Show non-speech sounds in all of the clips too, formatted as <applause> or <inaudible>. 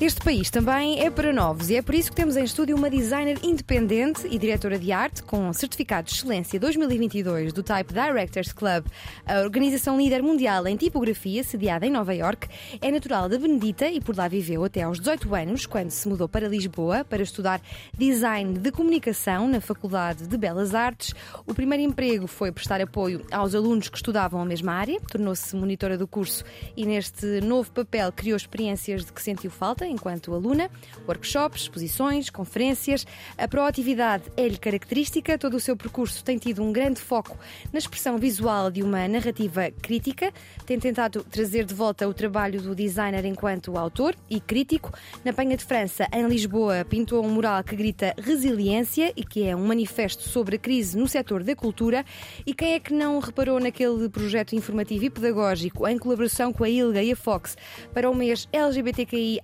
Este país também é para novos e é por isso que temos em estúdio uma designer independente e diretora de arte com certificado de excelência 2022 do Type Directors Club, a organização líder mundial em tipografia, sediada em Nova York. É natural da Benedita e por lá viveu até aos 18 anos, quando se mudou para Lisboa para estudar design de comunicação na Faculdade de Belas Artes. O primeiro emprego foi prestar apoio aos alunos que estudavam a mesma área, tornou-se monitora do curso e neste novo papel criou experiências de que sentiu falta enquanto aluna, workshops, exposições, conferências. A proatividade é-lhe característica, todo o seu percurso tem tido um grande foco na expressão visual de uma narrativa crítica, tem tentado trazer de volta o trabalho do designer enquanto autor e crítico. Na Penha de França, em Lisboa, pintou um mural que grita resiliência e que é um manifesto sobre a crise no setor da cultura. E quem é que não reparou naquele projeto informativo e pedagógico em colaboração com a ILGA e a Fox para o mês LGBTQIA+,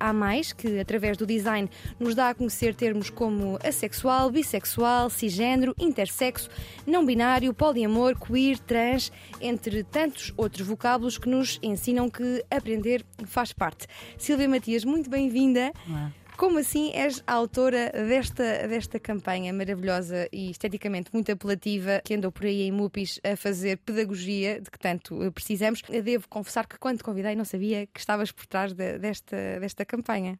que através do design nos dá a conhecer termos como assexual, bissexual, cisgênero, intersexo, não binário, poliamor, queer, trans, entre tantos outros vocábulos que nos ensinam que aprender faz parte. Silvia Matias, muito bem-vinda. Como assim és a autora desta, desta campanha maravilhosa e esteticamente muito apelativa que andou por aí em Mupis a fazer pedagogia de que tanto precisamos? Eu devo confessar que quando te convidei não sabia que estavas por trás de, desta, desta campanha.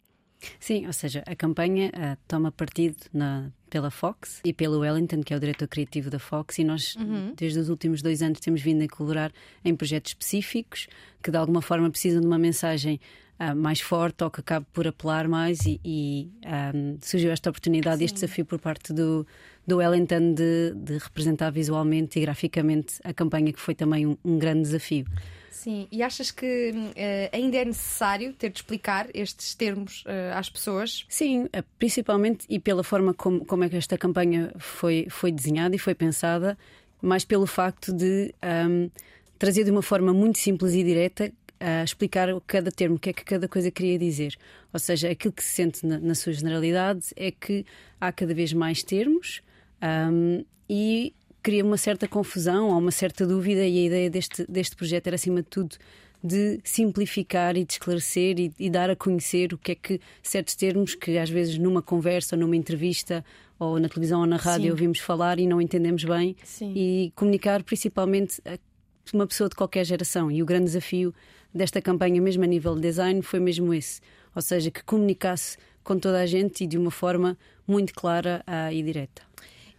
Sim, ou seja, a campanha uh, toma partido na, pela Fox e pelo Wellington, que é o diretor criativo da Fox, e nós, uhum. desde os últimos dois anos, temos vindo a colaborar em projetos específicos que, de alguma forma, precisam de uma mensagem uh, mais forte ou que acabe por apelar mais e, e um, surgiu esta oportunidade, Sim. este desafio por parte do, do Wellington de, de, representar visualmente e graficamente a campanha, que foi também um, um grande desafio. Sim, e achas que uh, ainda é necessário ter de explicar estes termos uh, às pessoas? Sim, principalmente e pela forma como, como é que esta campanha foi, foi desenhada e foi pensada, mais pelo facto de um, trazer de uma forma muito simples e direta a explicar cada termo, o que é que cada coisa queria dizer. Ou seja, aquilo que se sente na, na sua generalidade é que há cada vez mais termos um, e cria uma certa confusão ou uma certa dúvida, e a ideia deste, deste projeto era, acima de tudo, de simplificar e de esclarecer e, e, dar a conhecer o que é que certos termos que às vezes numa conversa ou numa entrevista ou na televisão ou na rádio Sim. ouvimos falar e não entendemos bem Sim. e comunicar principalmente a uma pessoa de qualquer geração e o grande desafio desta campanha, mesmo a nível de design, foi mesmo esse. Ou seja, que comunicasse com toda a gente e de uma forma muito clara e direta.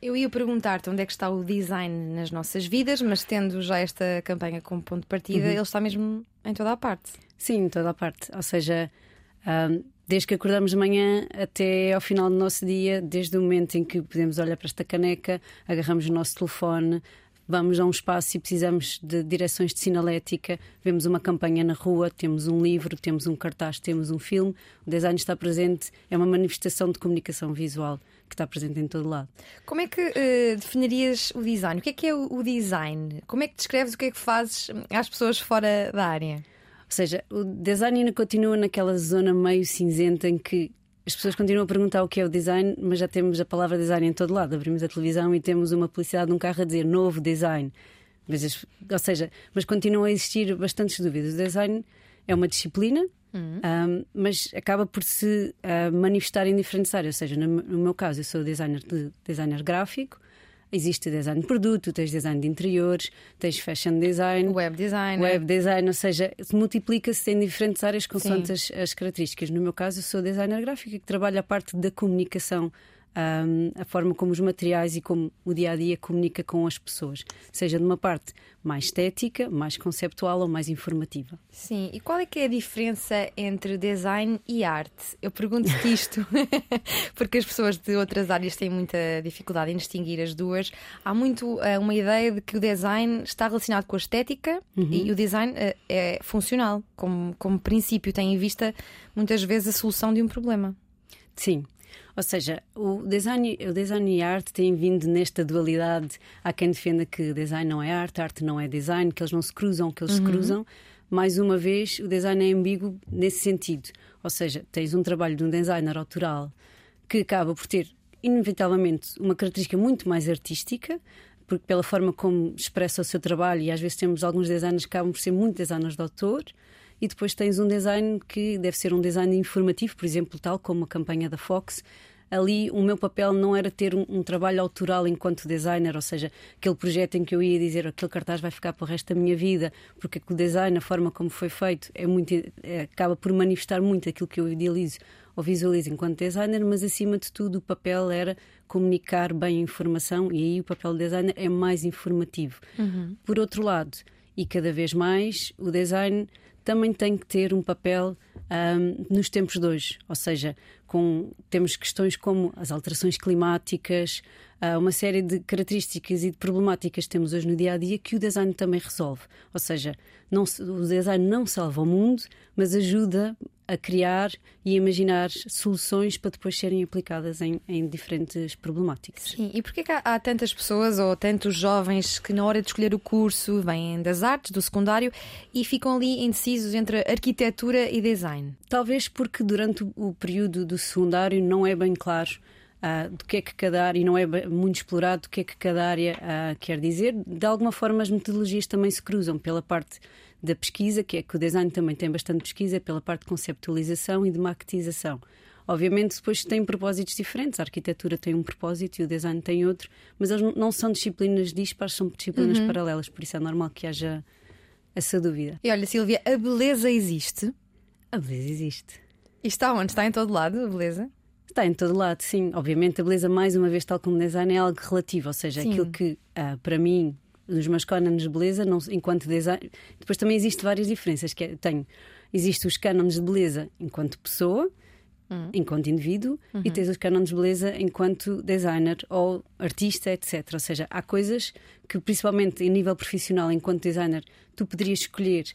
Eu ia perguntar-te onde é que está o design nas nossas vidas, mas tendo já esta campanha como ponto de partida, uhum. ele está mesmo em toda a parte. Sim, em toda a parte. Ou seja, uh, desde que acordamos de manhã até ao final do nosso dia, desde o momento em que podemos olhar para esta caneca, agarramos o nosso telefone, vamos a um espaço e precisamos de direções de sinalética, vemos uma campanha na rua, temos um livro, temos um cartaz, temos um filme, o design está presente, é uma manifestação de comunicação visual que está presente em todo lado. Como é que uh, definirias o design? O que é que é o design? Como é que descreves o que é que fazes às pessoas fora da área? Ou seja, o design ainda continua naquela zona meio cinzenta em que as pessoas continuam a perguntar o que é o design, mas já temos a palavra design em todo lado. Abrimos a televisão e temos uma publicidade de um carro a dizer novo design. Mas, ou seja, mas continuam a existir bastantes dúvidas. O design é uma disciplina, uhum. um, mas acaba por se uh, manifestar em diferentes áreas. Ou seja, no, no, meu caso, eu sou designer, de, designer gráfico, Existe design de produto, tens design de interiores, tens fashion design, web design, web design ou seja, multiplica-se em diferentes áreas consoante as, as, características. No meu caso, eu sou designer gráfico que trabalha a parte da comunicação um, a forma como os materiais e como o dia a dia comunica com as pessoas, seja de uma parte mais estética, mais conceptual ou mais informativa. Sim, e qual é que é a diferença entre design e arte? Eu pergunto-te isto <laughs> porque as pessoas de outras áreas têm muita dificuldade em distinguir as duas. Há muito uh, uma ideia de que o design está relacionado com a estética uhum. e o design uh, é funcional, como, como princípio, tem em vista muitas vezes a solução de um problema. Sim. Ou seja, o design, o design e a arte têm vindo nesta dualidade. Há quem defenda que design não é arte, arte não é design, que eles não se cruzam, que eles uhum. se cruzam. Mais uma vez, o design é ambíguo nesse sentido. Ou seja, tens um trabalho de um designer autoral que acaba por ter, inevitavelmente, uma característica muito mais artística, porque pela forma como expressa o seu trabalho, e às vezes temos alguns designers que acabam por ser muito designers de autor, e depois tens um design que deve ser um design informativo, por exemplo, tal como a campanha da Fox. Ali o meu papel não era ter um, um, trabalho autoral enquanto designer, ou seja, aquele projeto em que eu ia dizer aquele cartaz vai ficar para o resto da minha vida, porque o design, a forma como foi feito, é muito, é, acaba por manifestar muito aquilo que eu idealizo ou visualizo enquanto designer, mas acima de tudo o papel era comunicar bem a informação e aí o papel do designer é mais informativo. Uhum. Por outro lado, e cada vez mais, o design também tem que ter um papel um, nos tempos de hoje, ou seja, com, temos questões como as alterações climáticas, uh, uma série de características e de problemáticas que temos hoje no dia a dia que o design também resolve. Ou seja, não, o design não salva o mundo, mas ajuda a criar e imaginar soluções para depois serem aplicadas em, em diferentes problemáticas. Sim, e porquê que há, há, tantas pessoas ou tantos jovens que na hora de escolher o curso vêm das artes, do secundário e ficam ali indecisos entre arquitetura e design? Talvez porque durante o período do secundário não é bem claro Uh, do que é que cada área, e não é muito explorado do que é que cada área uh, quer dizer. De alguma forma, as metodologias também se cruzam pela parte da pesquisa, que é que o design também tem bastante pesquisa, pela parte de conceptualização e de maquetização. Obviamente, depois tem propósitos diferentes. A arquitetura tem um propósito e o design tem outro, mas eles não são disciplinas dispares, são disciplinas uhum. paralelas, por isso é normal que haja essa dúvida. E olha, Silvia, a beleza existe? A beleza existe. E está onde? Está em todo lado a beleza? Está em todo lado, sim. Obviamente, a beleza, mais uma vez, tal como design, é algo relativo, ou seja, sim. aquilo que, uh, para mim, nos meus cânones de beleza, não, enquanto design. Depois também existem várias diferenças. Que é, tenho, existe os cânones de beleza enquanto pessoa, uhum. enquanto indivíduo, uhum. e tens os cânones de beleza enquanto designer ou artista, etc. Ou seja, há coisas que, principalmente em nível profissional, enquanto designer, tu poderias escolher.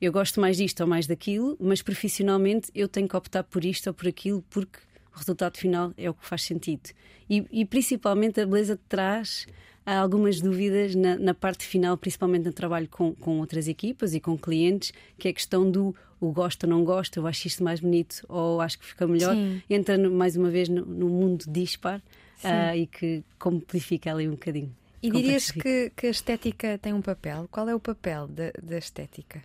Eu gosto mais disto ou mais daquilo, mas profissionalmente eu tenho que optar por isto ou por aquilo porque o resultado final é o que faz sentido. E, e principalmente a beleza traz há algumas dúvidas na, na, parte final, principalmente no trabalho com, com outras equipas e com clientes, que é a questão do o gosto ou não gosto, eu acho isto mais bonito ou acho que fica melhor. Sim. Entra mais uma vez no, no mundo dispar uh, e que complifica ali um bocadinho. E dirias que, que, a estética tem um papel? Qual é o papel da, da estética?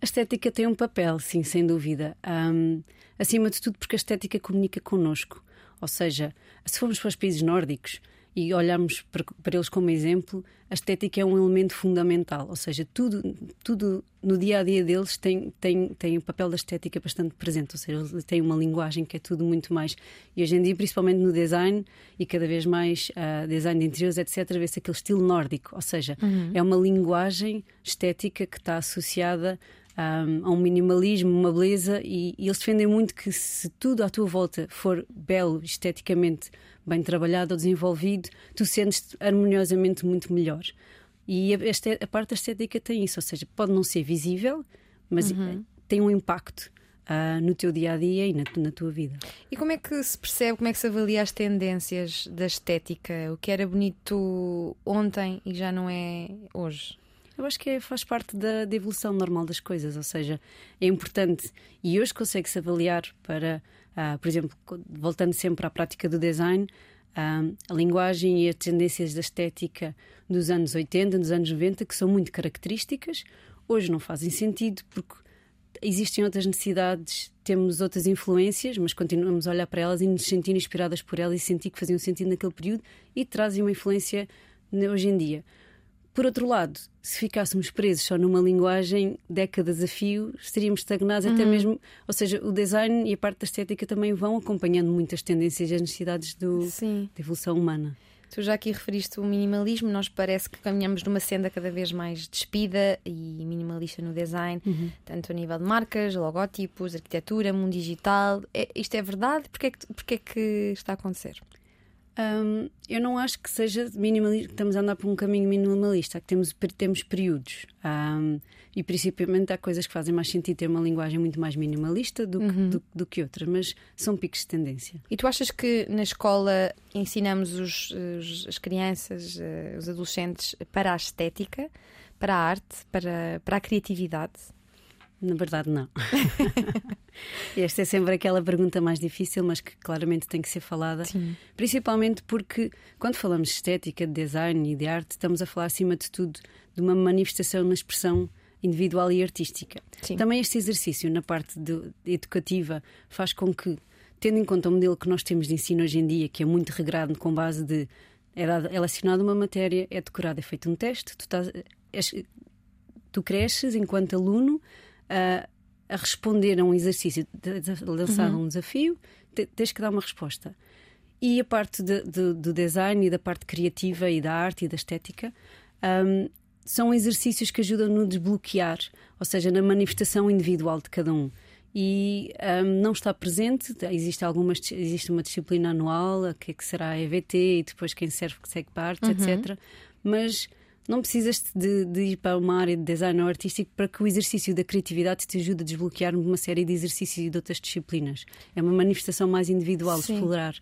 A estética tem um papel, sim, sem dúvida. Um, acima de tudo, porque a estética comunica connosco. Ou seja, se formos para os países nórdicos, e olharmos para, para, eles como exemplo, a estética é um elemento fundamental. Ou seja, tudo, tudo no dia a dia deles tem, tem, tem o papel da estética bastante presente. Ou seja, eles têm uma linguagem que é tudo muito mais. E hoje em dia, principalmente no design e cada vez mais uh, design de interiores, etc., vê-se aquele estilo nórdico. Ou seja, uhum. é uma linguagem estética que está associada um, a um minimalismo, uma beleza, e, e, eles defendem muito que se tudo à tua volta for belo, esteticamente bem trabalhado ou desenvolvido, tu sentes harmoniosamente muito melhor. E a, a, parte estética tem isso, ou seja, pode não ser visível, mas uhum. tem um impacto. Uh, no teu dia a dia e na, na, tua vida. E como é que se percebe, como é que se avalia as tendências da estética? O que era bonito ontem e já não é hoje? Eu acho que é, faz parte da, da, evolução normal das coisas, ou seja, é importante e hoje consegue-se avaliar para, uh, por exemplo, voltando sempre à prática do design, uh, a linguagem e as tendências da estética dos anos 80, dos anos 90, que são muito características, hoje não fazem sentido porque existem outras necessidades, temos outras influências, mas continuamos a olhar para elas e nos sentir inspiradas por elas e sentir que faziam sentido naquele período e trazem uma influência hoje em dia. Por outro lado, se ficássemos presos só numa linguagem décadas a fio, estaríamos estagnados uhum. até mesmo. Ou seja, o design e a parte da estética também vão acompanhando muitas tendências e as necessidades do, da evolução humana. Tu já aqui referiste o minimalismo, nós parece que caminhamos numa senda cada vez mais despida e minimalista no design, uhum. tanto a nível de marcas, logótipos, arquitetura, mundo digital. É, isto é verdade? Porquê é que, porquê é que está a acontecer? Um, eu não acho que seja minimalista, estamos a andar por um caminho minimalista, que temos, temos períodos. Um, e principalmente há coisas que fazem mais sentido ter uma linguagem muito mais minimalista do, uhum. que, do, do, que outras, mas são picos de tendência. E tu achas que na escola ensinamos os, os, as crianças, eh, os adolescentes para a estética, para a arte, para, para a criatividade? Na verdade, não. <laughs> Esta é sempre aquela pergunta mais difícil, mas que claramente tem que ser falada. Sim. Principalmente porque, quando falamos de estética, de design e de arte, estamos a falar, acima de tudo, de uma manifestação na expressão individual e artística. Sim. Também este exercício, na parte de, educativa, faz com que, tendo em conta o modelo que nós temos de ensino hoje em dia, que é muito regrado com base de é, dado, é uma matéria, é decorada, é feito um teste, tu, estás, és, tu cresces enquanto aluno a, a responder a um exercício, a lançar uhum. um desafio, tens que dar uma resposta. E a parte de, de, do design e da parte criativa e da arte e da estética um, são exercícios que ajudam no desbloquear, ou seja, na manifestação individual de cada um. E um, não está presente, existe, algumas, existe uma disciplina anual, que, é que será a EVT, e depois quem serve que segue partes, uhum. etc. Mas não precisas de, de, ir para uma área de design ou artístico para que o exercício da criatividade te ajude a desbloquear uma série de exercícios e de outras disciplinas. É uma manifestação mais individual, Sim. explorar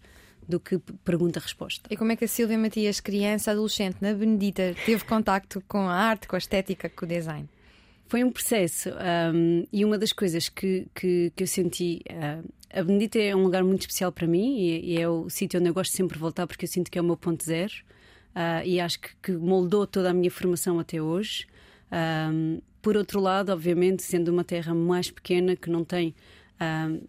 do que pergunta-resposta. E como é que a Silvia Matias, criança, adolescente, na Benedita, teve contacto com a arte, com a estética, com o design? Foi um processo um, e uma das coisas que, que, que eu senti. Uh, a Benedita é um lugar muito especial para mim e, e é o sítio onde eu gosto sempre de voltar porque eu sinto que é o meu ponto zero uh, e acho que, que, moldou toda a minha formação até hoje. Um, por outro lado, obviamente, sendo uma terra mais pequena que não tem um,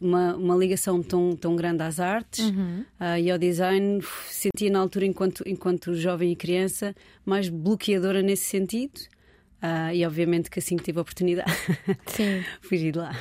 uma, uma, ligação tão, tão grande às artes uhum. uh, e ao design, sentia na altura, enquanto, enquanto jovem e criança, mais bloqueadora nesse sentido. Uh, e obviamente que assim que tive a oportunidade, <laughs> fugi de lá.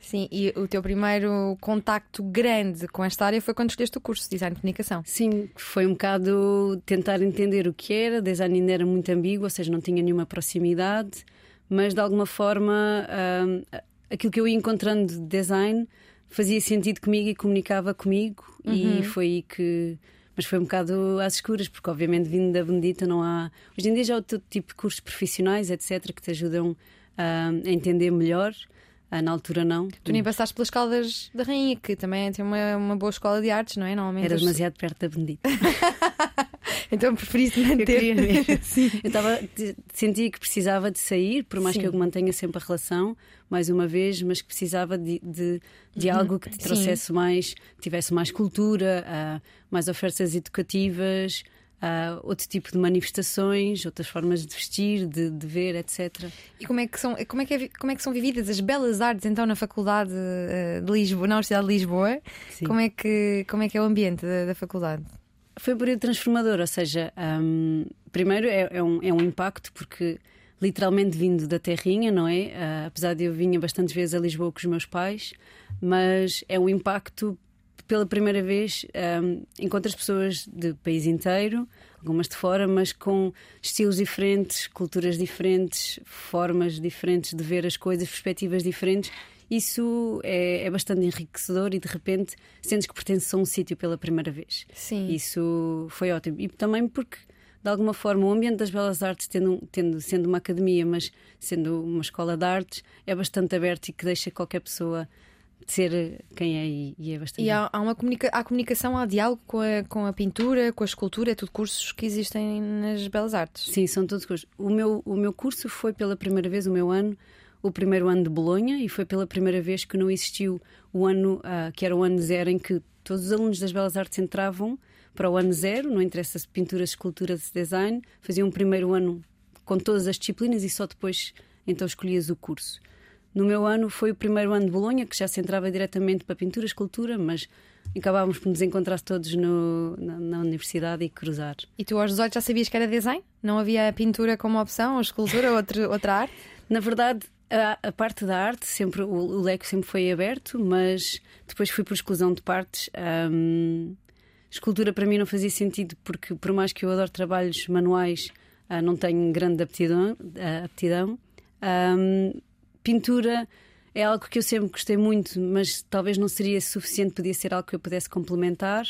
Sim, e o teu primeiro contacto grande com esta área foi quando escolheste o curso de Design de Comunicação. Sim, foi um bocado tentar entender o que era. Design ainda era muito ambíguo, ou seja, não tinha nenhuma proximidade, mas de alguma forma uh, aquilo que eu ia encontrando de design fazia sentido comigo e comunicava comigo, uhum. e foi aí que. Mas foi um bocado às escuras, porque obviamente vindo da Benedita não há. Hoje em dia já há outro tipo de cursos profissionais, etc., que te ajudam uh, a entender melhor. Ah, na altura não. Tu nem passaste pelas Caldas da Rainha, que também tem uma, uma boa escola de artes, não é? Normalmente Era demasiado perto da Benedita. <laughs> então preferiste manter. Eu, <laughs> eu tava, sentia que precisava de sair, por mais Sim. que eu mantenha sempre a relação, mais uma vez, mas que precisava de, de, de uhum. algo que te trouxesse Sim. mais, tivesse mais cultura, uh, mais ofertas educativas uh, outro tipo de manifestações, outras formas de vestir, de, de, ver, etc. E como é, que são, como, é que é, como é que são vividas as belas artes então na Faculdade eh, de Lisboa, na Universidade de Lisboa? Como é, que, como é que é o ambiente da, da faculdade? Foi um período transformador, ou seja, um, primeiro é, é, um, é um impacto porque literalmente vindo da terrinha, não é? Uh, apesar de eu vinha bastantes vezes a Lisboa com os meus pais, mas é um impacto pela primeira vez um, encontras pessoas do país inteiro, algumas de fora, mas com estilos diferentes, culturas diferentes, formas diferentes de ver as coisas, perspectivas diferentes. Isso é, é bastante enriquecedor e de repente sentes que pertences a um sítio pela primeira vez. Sim. Isso foi ótimo. E também porque de alguma forma, o ambiente das belas artes, tendo, tendo, sendo uma academia, mas sendo uma escola de artes, é bastante aberto e que deixa qualquer pessoa de ser quem é e, e é bastante. E há, há, uma comunica há comunicação, há diálogo com a, com a pintura, com a escultura, é tudo cursos que existem nas Belas Artes. Sim, são todos cursos. O meu, o meu curso foi pela primeira vez, o meu ano, o primeiro ano de Bolonha, e foi pela primeira vez que não existiu o ano, uh, que era o ano zero, em que todos os alunos das Belas Artes entravam para o ano zero, não interessa se pinturas, esculturas, design, faziam um primeiro ano com todas as disciplinas e só depois então escolhias o curso. No meu ano foi o primeiro ano de Bolonha, que já se entrava diretamente para pintura, escultura, mas acabávamos por nos encontrar todos no, na, na, universidade e cruzar. E tu aos 18 já sabias que era design? Não havia pintura como opção, ou escultura, outra, <laughs> outra arte? Na verdade, a, a, parte da arte, sempre o, o, leque sempre foi aberto, mas depois fui por exclusão de partes. Escultura para mim não fazia sentido, porque por mais que eu adoro trabalhos manuais, uh, não tenho grande aptidão. Uh, aptidão. Pintura é algo que eu sempre gostei muito, mas talvez não seria suficiente, podia ser algo que eu pudesse complementar.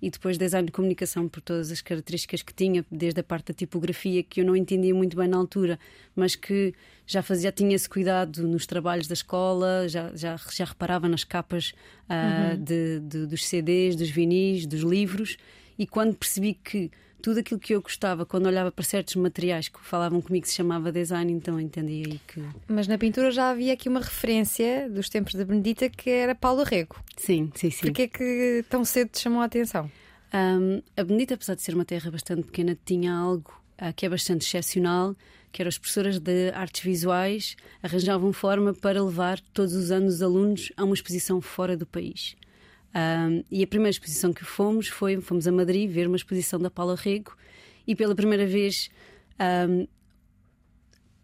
E depois design de comunicação, por todas as características que tinha, desde a parte da tipografia, que eu não entendia muito bem na altura, mas que já fazia, tinha esse cuidado nos trabalhos da escola, já, já, já reparava nas capas uh, uhum. de, de, dos CDs, dos vinis, dos livros. E quando percebi que tudo aquilo que eu gostava, quando olhava para certos materiais que falavam comigo, se chamava design, então entendi aí que. Mas na pintura já havia aqui uma referência dos tempos da Benedita que era Paulo Rego. Sim, sim, sim. Porquê é que tão cedo te chamou a atenção? Um, a Benedita, apesar de ser uma terra bastante pequena, tinha algo uh, que é bastante excepcional, que eram as professoras de artes visuais arranjavam forma para levar todos os anos os alunos a uma exposição fora do país. Um, e a primeira exposição que fomos foi fomos a Madrid ver uma exposição da Paula Rego e pela primeira vez um,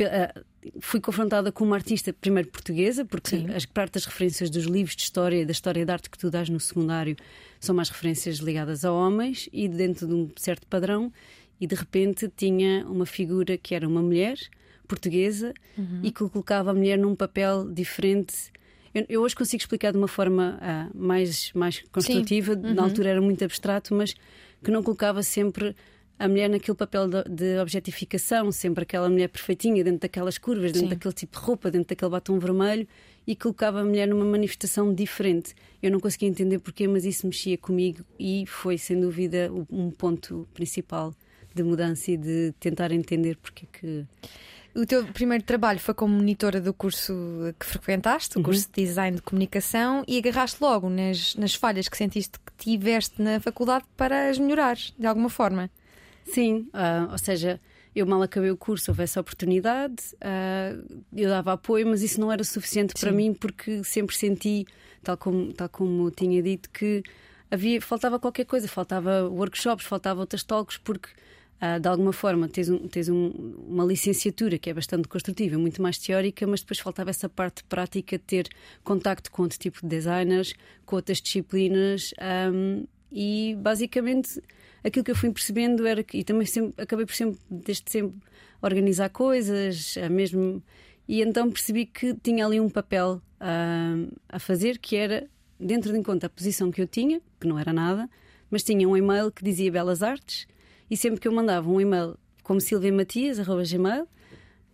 ah, fui confrontada com uma artista primeiro portuguesa porque Sim. as parte das referências dos livros de história da história de arte que tu dás no secundário são mais referências ligadas a homens e dentro de um certo padrão e de repente tinha uma figura que era uma mulher portuguesa uhum. e que colocava a mulher num papel diferente eu, eu, hoje consigo explicar de uma forma uh, mais, mais construtiva, uhum. na altura era muito abstrato, mas que não colocava sempre a mulher naquele papel de, de objetificação, sempre aquela mulher perfeitinha, dentro daquelas curvas, dentro Sim. daquele tipo de roupa, dentro daquele batom vermelho, e colocava a mulher numa manifestação diferente. Eu não conseguia entender porquê, mas isso mexia comigo e foi, sem dúvida, um ponto principal de mudança e de tentar entender porque que o teu primeiro trabalho foi como monitora do curso que frequentaste, o uhum. curso de design de comunicação, e agarraste logo nas, nas falhas que sentiste que tiveste na faculdade para as melhorar, de alguma forma. Sim, uh, ou seja, eu mal acabei o curso, houvesse oportunidade, uh, eu dava apoio, mas isso não era suficiente Sim. para mim porque sempre senti, tal como, tal como tinha dito, que havia, faltava qualquer coisa, faltava workshops, faltava outras talks, porque Uh, de alguma forma tens, um, tens um, uma licenciatura que é bastante construtiva, muito mais teórica, mas depois faltava essa parte prática de ter contacto com outro tipo de designers, com outras disciplinas um, e basicamente aquilo que eu fui percebendo era que, e também sempre, acabei por sempre, desde sempre, organizar coisas, uh, mesmo, e então percebi que tinha ali um papel uh, a fazer que era, dentro de conta a posição que eu tinha, que não era nada, mas tinha um e-mail que dizia Belas Artes e sempre que eu mandava um e-mail como silviamatias.gmail,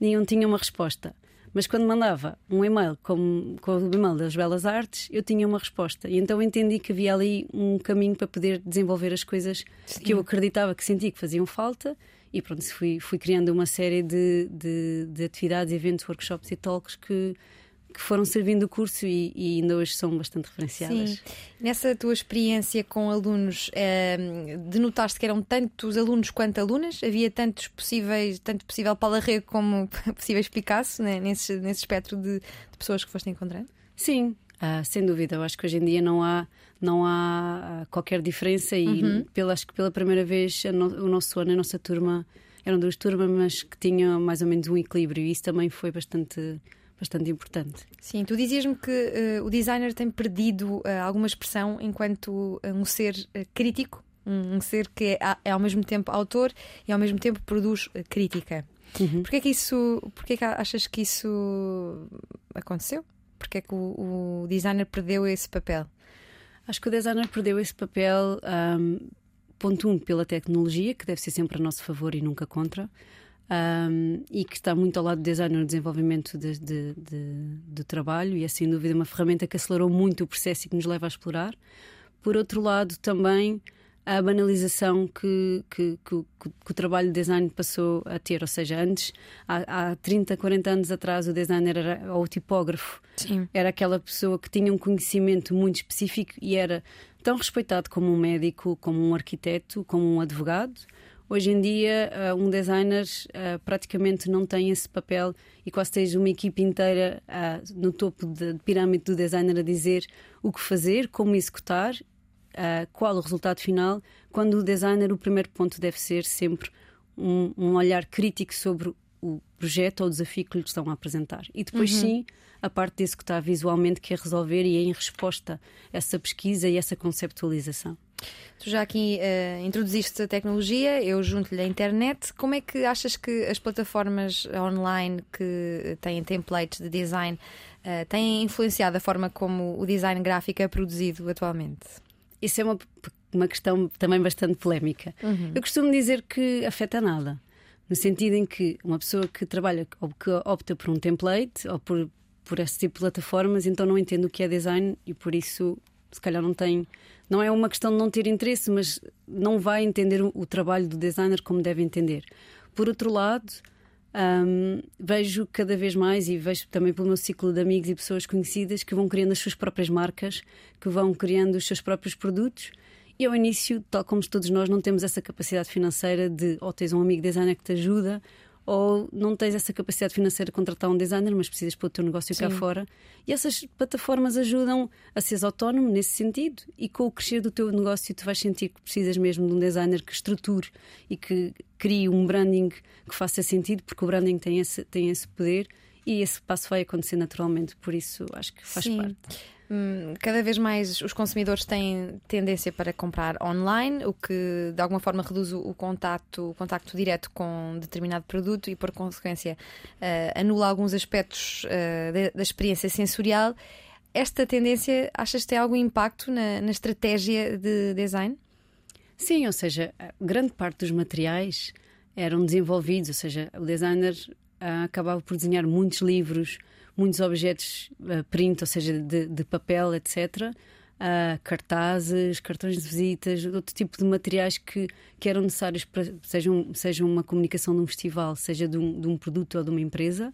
nenhum tinha uma resposta. Mas quando mandava um e-mail com, com o e-mail das Belas Artes, eu tinha uma resposta. E então entendi que havia ali um caminho para poder desenvolver as coisas Sim. que eu acreditava que sentia que faziam falta. E pronto, fui, fui criando uma série de, de, de atividades, eventos, workshops e talks que, que foram servindo o curso e, e, ainda hoje são bastante referenciadas. Sim. Nessa tua experiência com alunos, eh, denotaste que eram tantos alunos quanto alunas? Havia tantos possíveis, tanto possível Rego como <laughs> possíveis Picasso né, nesse, nesse espectro de, de pessoas que foste encontrando? Sim, ah, sem dúvida. Eu acho que hoje em dia não há, não há ah, qualquer diferença e uhum. pela, acho que pela primeira vez no, o nosso ano, a nossa turma, eram duas turmas, mas que tinham mais ou menos um equilíbrio e isso também foi bastante bastante importante. Sim, tu dizias-me que uh, o designer tem perdido uh, alguma expressão enquanto uh, um ser crítico, um, um, ser que é, é, ao mesmo tempo autor e ao mesmo tempo produz crítica. Uhum. Porquê que isso, porquê que achas que isso aconteceu? Porquê que o, o designer perdeu esse papel? Acho que o designer perdeu esse papel, um, ponto um, pela tecnologia, que deve ser sempre a nosso favor e nunca contra um, e que está muito ao lado do design no desenvolvimento de, de, de, do trabalho e é sem dúvida uma ferramenta que acelerou muito o processo e que nos leva a explorar. Por outro lado, também a banalização que, que, que, que, o trabalho de design passou a ter. Ou seja, antes, há, há 30, 40 anos atrás, o designer era, ou o tipógrafo Sim. era aquela pessoa que tinha um conhecimento muito específico e era tão respeitado como um médico, como um arquiteto, como um advogado. Hoje em dia, uh, um designer uh, praticamente não tem esse papel e quase tens uma equipe inteira uh, no topo de, pirâmide do designer a dizer o que fazer, como executar, qual o resultado final, quando o designer, o primeiro ponto deve ser sempre um, um olhar crítico sobre o projeto ou o desafio que lhe estão a apresentar. E depois, uhum. sim, a parte de executar visualmente, que é resolver e é em resposta a essa pesquisa e essa conceptualização. Tu já aqui uh, introduziste a tecnologia, eu junto-lhe a internet. Como é que achas que as plataformas online que têm templates de design uh, têm influenciado a forma como o design gráfico é produzido atualmente? Isso é uma, uma questão também bastante polémica. Uhum. Eu costumo dizer que afeta nada. No sentido em que uma pessoa que trabalha ou que opta por um template ou por, por esse tipo de plataformas, então não entende o que é design e por isso se calhar não tem. Não é uma questão de não ter interesse, mas não vai entender o, trabalho do designer como deve entender. Por outro lado, um, vejo cada vez mais e vejo também pelo meu ciclo de amigos e pessoas conhecidas que vão criando as suas próprias marcas, que vão criando os seus próprios produtos e ao início, tal como todos nós, não temos essa capacidade financeira de ou tens um amigo designer que te ajuda ou não tens essa capacidade financeira de contratar um designer, mas precisas pôr o teu negócio Sim. cá fora. E essas plataformas ajudam a seres autónomo nesse sentido e com o crescer do teu negócio tu vais sentir que precisas mesmo de um designer que estruture e que crie um branding que faça sentido, porque o branding tem esse, tem esse poder e esse passo vai acontecer naturalmente, por isso acho que faz Sim. parte. Hum, cada vez mais os consumidores têm tendência para comprar online, o que de alguma forma reduz o, contacto, o contacto direto com determinado produto e, por consequência, uh, anula alguns aspectos uh, de, da experiência sensorial. Esta tendência, achas que tem algum impacto na, na estratégia de design? Sim, ou seja, grande parte dos materiais eram desenvolvidos, ou seja, o designer uh, acabava por desenhar muitos livros, muitos objetos uh, print, ou seja, de, de papel, etc. Uh, ah, cartazes, cartões de visitas, outro tipo de materiais que, que eram necessários para sejam, sejam uma comunicação de um festival, seja de um, de um produto ou de uma empresa,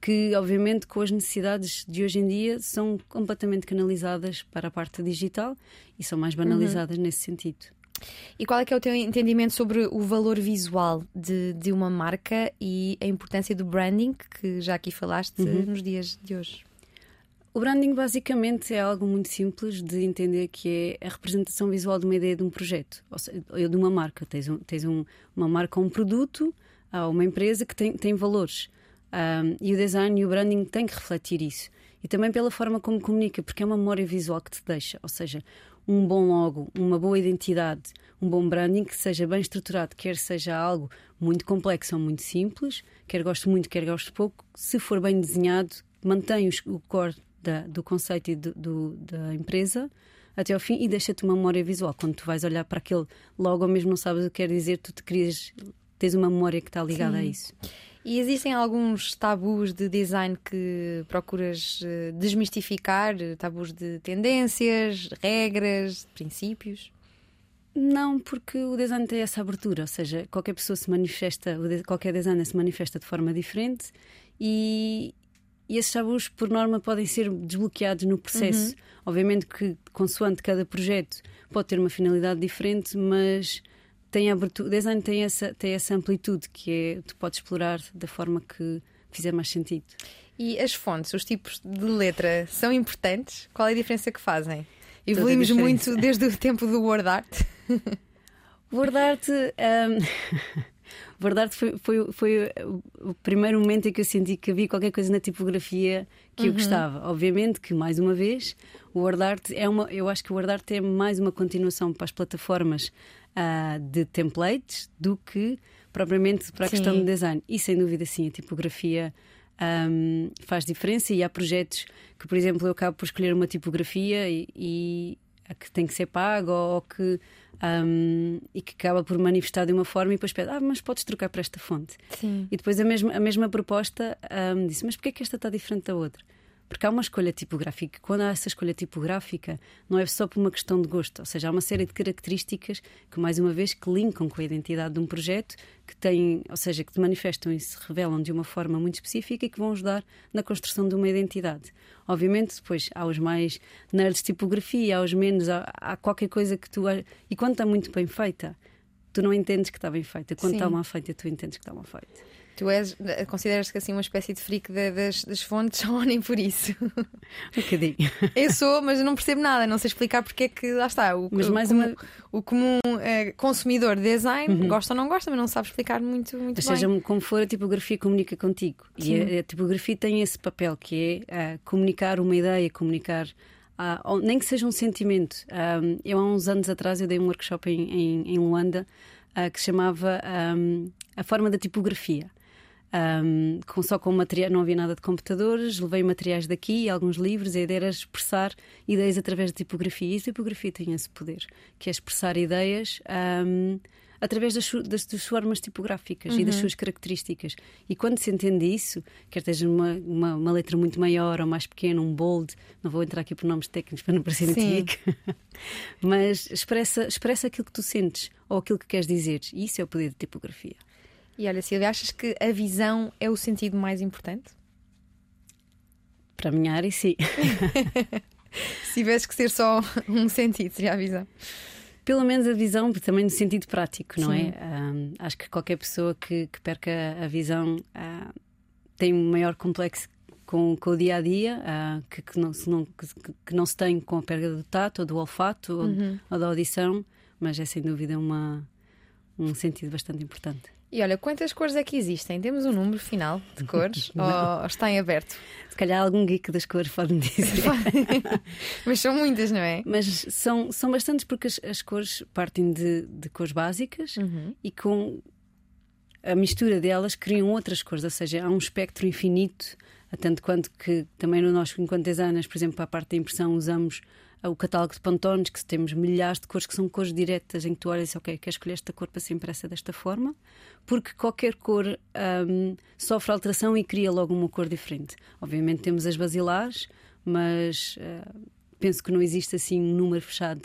que obviamente com as necessidades de hoje em dia são completamente canalizadas para a parte digital e são mais banalizadas uhum. nesse sentido. E qual é que é o teu entendimento sobre o valor visual de, de uma marca e a importância do branding, que já aqui falaste uhum. nos dias de hoje? O branding basicamente é algo muito simples de entender que é a representação visual de uma ideia de um projeto, ou seja, de uma marca. Tens, um, tens um, uma marca um produto, uma empresa que tem, tem valores. Um, e o design e o branding têm que refletir isso. E também pela forma como comunica, porque é uma memória visual que te deixa. Ou seja, um bom logo, uma boa identidade, um bom branding que seja bem estruturado, quer seja algo muito complexo ou muito simples, quer goste muito, quer goste pouco, se for bem desenhado, mantém o core da, do conceito e do, do, da empresa até ao fim e deixa-te uma memória visual. Quando tu vais olhar para aquele logo, ou mesmo não sabes o que quer dizer, tu te querias, tens uma memória que está ligada Sim. a isso. E existem alguns tabus de design que procuras eh, desmistificar? Tabus de tendências, regras, princípios? Não, porque o design tem essa abertura, ou seja, qualquer pessoa se manifesta, qualquer designer se manifesta de forma diferente e, e esses tabus, por norma, podem ser desbloqueados no processo. Uhum. Obviamente que, consoante cada projeto, pode ter uma finalidade diferente, mas tem abertura, o design tem essa, tem essa amplitude que é, tu podes explorar da forma que fizer mais sentido. E as fontes, os tipos de letra, são importantes? Qual é a diferença que fazem? Evoluímos muito desde o tempo do word art. <laughs> word art. Um... <laughs> Word art foi, foi, foi, o primeiro momento em que eu senti que havia qualquer coisa na tipografia que uhum. eu gostava. Obviamente que, mais uma vez, o Word Art é uma. Eu acho que o Word Art é mais uma continuação para as plataformas uh, de templates do que propriamente para a sim. questão do design. E sem dúvida, sim, a tipografia. Um, faz diferença e há projetos que, por exemplo, eu acabo por escolher uma tipografia e, e que tem que ser paga ou que um, e que acaba por manifestar de uma forma e depois pede, ah, mas podes trocar para esta fonte. Sim. E depois a mesma, a mesma proposta um, disse, mas porquê é que esta está diferente da outra? Porque há uma escolha tipográfica. Quando há essa escolha tipográfica, não é só por uma questão de gosto, ou seja, há uma série de características que, mais uma vez, que linkam com a identidade de um projeto, que têm, ou seja, que te manifestam e se revelam de uma forma muito específica e que vão ajudar na construção de uma identidade. Obviamente, depois há os mais nerds de tipografia, há os menos, há, há qualquer coisa que tu. E quando está muito bem feita, tu não entendes que está bem feita. Quando Sim. está mal feita, tu entendes que está mal feita. Tu és, consideras-te assim uma espécie de freak de, das, das fontes <laughs> ou nem por isso? Um bocadinho. Eu sou, mas não percebo nada, não sei explicar porque é que lá está. O, mas mais o, uma... o comum é, consumidor de design uhum. gosta ou não gosta, mas não sabe explicar muito, muito mas bem. Seja como for, a tipografia comunica contigo. Sim. E a, a, tipografia tem esse papel que é uh, comunicar uma ideia, comunicar. Uh, nem que seja um sentimento. Um, eu, há uns anos atrás, eu dei um workshop em, em, em Luanda uh, que se chamava um, A Forma da Tipografia. Um, com, só com material, não havia nada de computadores, levei materiais daqui, alguns livros, a ideia era expressar ideias através da tipografia. E a tipografia tem esse poder, que é expressar ideias. Um, através das, das, das formas tipográficas uhum. e das uhum. suas características. E quando se entende isso, quer esteja uma, uma, uma, letra muito maior ou mais pequena, um bold, não vou entrar aqui por nomes técnicos para não parecer antigo, <laughs> mas expressa, expressa aquilo que tu sentes ou aquilo que queres dizer. E isso é o poder de tipografia. E olha, Silvia, achas que a visão é o sentido mais importante? Para a minha área, sim. <laughs> Se tivesse que ser só um sentido, seria a visão. Pelo menos a visão, também no sentido prático, não é? Sim. é? Um, acho que qualquer pessoa que, que perca a visão uh, tem um maior complexo com, com, o dia a dia, uh, que, que, não, não, que, que, não se tem com a perda do tato, ou do olfato, uhum. ou, ou, da audição, mas é sem dúvida uma, um sentido bastante importante. E olha, quantas cores é que existem? Temos um número final de cores <laughs> ou está em aberto? Se calhar algum geek das cores pode-me dizer. <laughs> Mas são muitas, não é? Mas são, são bastantes porque as, as cores partem de, de cores básicas uhum. e com a mistura delas criam outras cores, ou seja, há um espectro infinito, tanto quanto que também no nosso, enquanto designers, por exemplo, para a parte da impressão, usamos o catálogo de pantones, que temos milhares de cores que são cores diretas, em que tu olhas, ok, quer escolher esta cor para ser impressa desta forma, porque qualquer cor um, sofre alteração e cria logo uma cor diferente. Obviamente temos as basilares, mas uh, penso que não existe assim um número fechado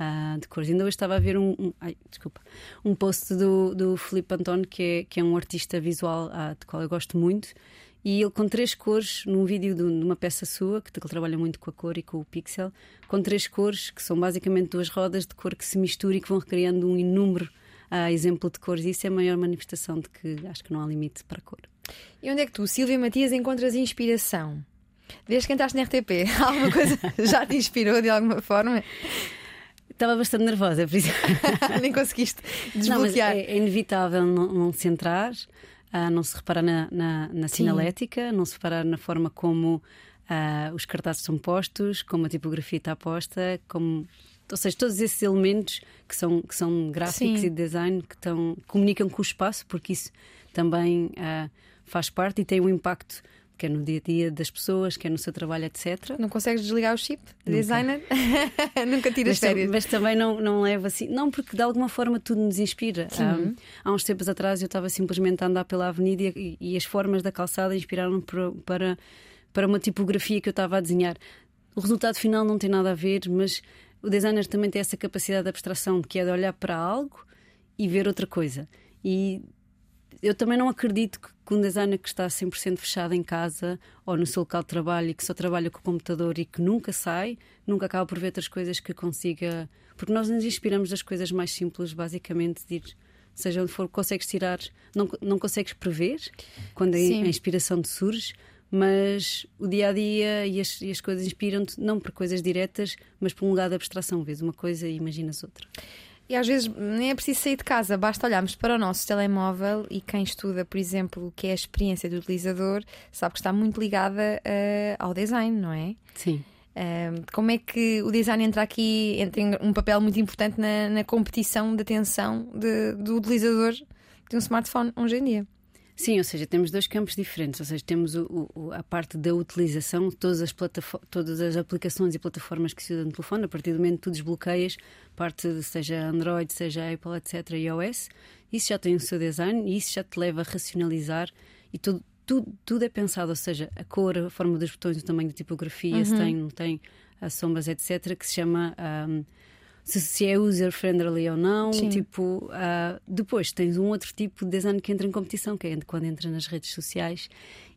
uh, de cores. Ainda hoje estava a ver um, um, ai, desculpa, um post do, do Filipe Antone, que é, que é um artista visual uh, de qual eu gosto muito, e ele com três cores, num vídeo de uma peça sua, que ele trabalha muito com a cor e com o pixel, com três cores, que são basicamente duas rodas de cor que se misturam e que vão criando um inúmero uh, exemplo de cores. Isso é a maior manifestação de que acho que não há limite para a cor. E onde é que tu, Silvia Matias, encontras inspiração? Desde que entraste na RTP, <laughs> alguma coisa já te inspirou de alguma forma? Estava bastante nervosa, por isso. <laughs> Nem conseguiste desbloquear. Não, é, é, inevitável não, não se entrar uh, não se repara na, na, na sinalética, Sim. não se repara na forma como uh, os cartazes são postos, como a tipografia está posta, como ou seja, todos esses elementos que são, que são gráficos Sim. e design que estão, comunicam com o espaço, porque isso também uh, faz parte e tem um impacto quer no dia a dia das pessoas, quer no seu trabalho, etc. Não consegues desligar o chip de designer? <laughs> Nunca tiras mas, férias. Mas também não, não leva assim. Não, porque de alguma forma tudo nos inspira. Um, há uns tempos atrás eu estava simplesmente a andar pela avenida e, e as formas da calçada inspiraram-me para, para uma tipografia que eu estava a desenhar. O resultado final não tem nada a ver, mas o designer também tem essa capacidade de abstração, que é de olhar para algo e ver outra coisa. E eu também não acredito que um designer que está 100% fechado em casa ou no seu local de trabalho e que só trabalha com o computador e que nunca sai, nunca acaba por ver outras coisas que consiga. Porque nós nos inspiramos das coisas mais simples, basicamente, de ir, seja onde for, consegues tirar, não, não consegues prever quando a, a inspiração te surge, mas o dia a dia e as, e as coisas inspiram-te não por coisas diretas, mas por um lugar de abstração. Vês uma coisa e imaginas outra. E às vezes nem é preciso sair de casa, basta olharmos para o nosso telemóvel e quem estuda, por exemplo, o que é a experiência do utilizador, sabe que está muito ligada uh, ao design, não é? Sim. Uh, como é que o design entra aqui, entra um papel muito importante na, na competição de atenção de, do utilizador de um smartphone hoje em dia? Sim, ou seja, temos dois campos diferentes. Ou seja, temos o, o, a parte da utilização, todas as, todas as aplicações e plataformas que se usam no telefone, a partir do momento que tu desbloqueias, parte de, seja Android, seja Apple, etc., iOS, isso já tem o seu design e isso já te leva a racionalizar e tudo, tudo, tudo é pensado, ou seja, a cor, a forma dos botões, o tamanho da tipografia, uhum. se tem, não tem, as sombras, etc., que se chama. Um, se, se é user-friendly ou não. Sim. Tipo, uh, depois tens um outro tipo de design que entra em competição, que é quando entra nas redes sociais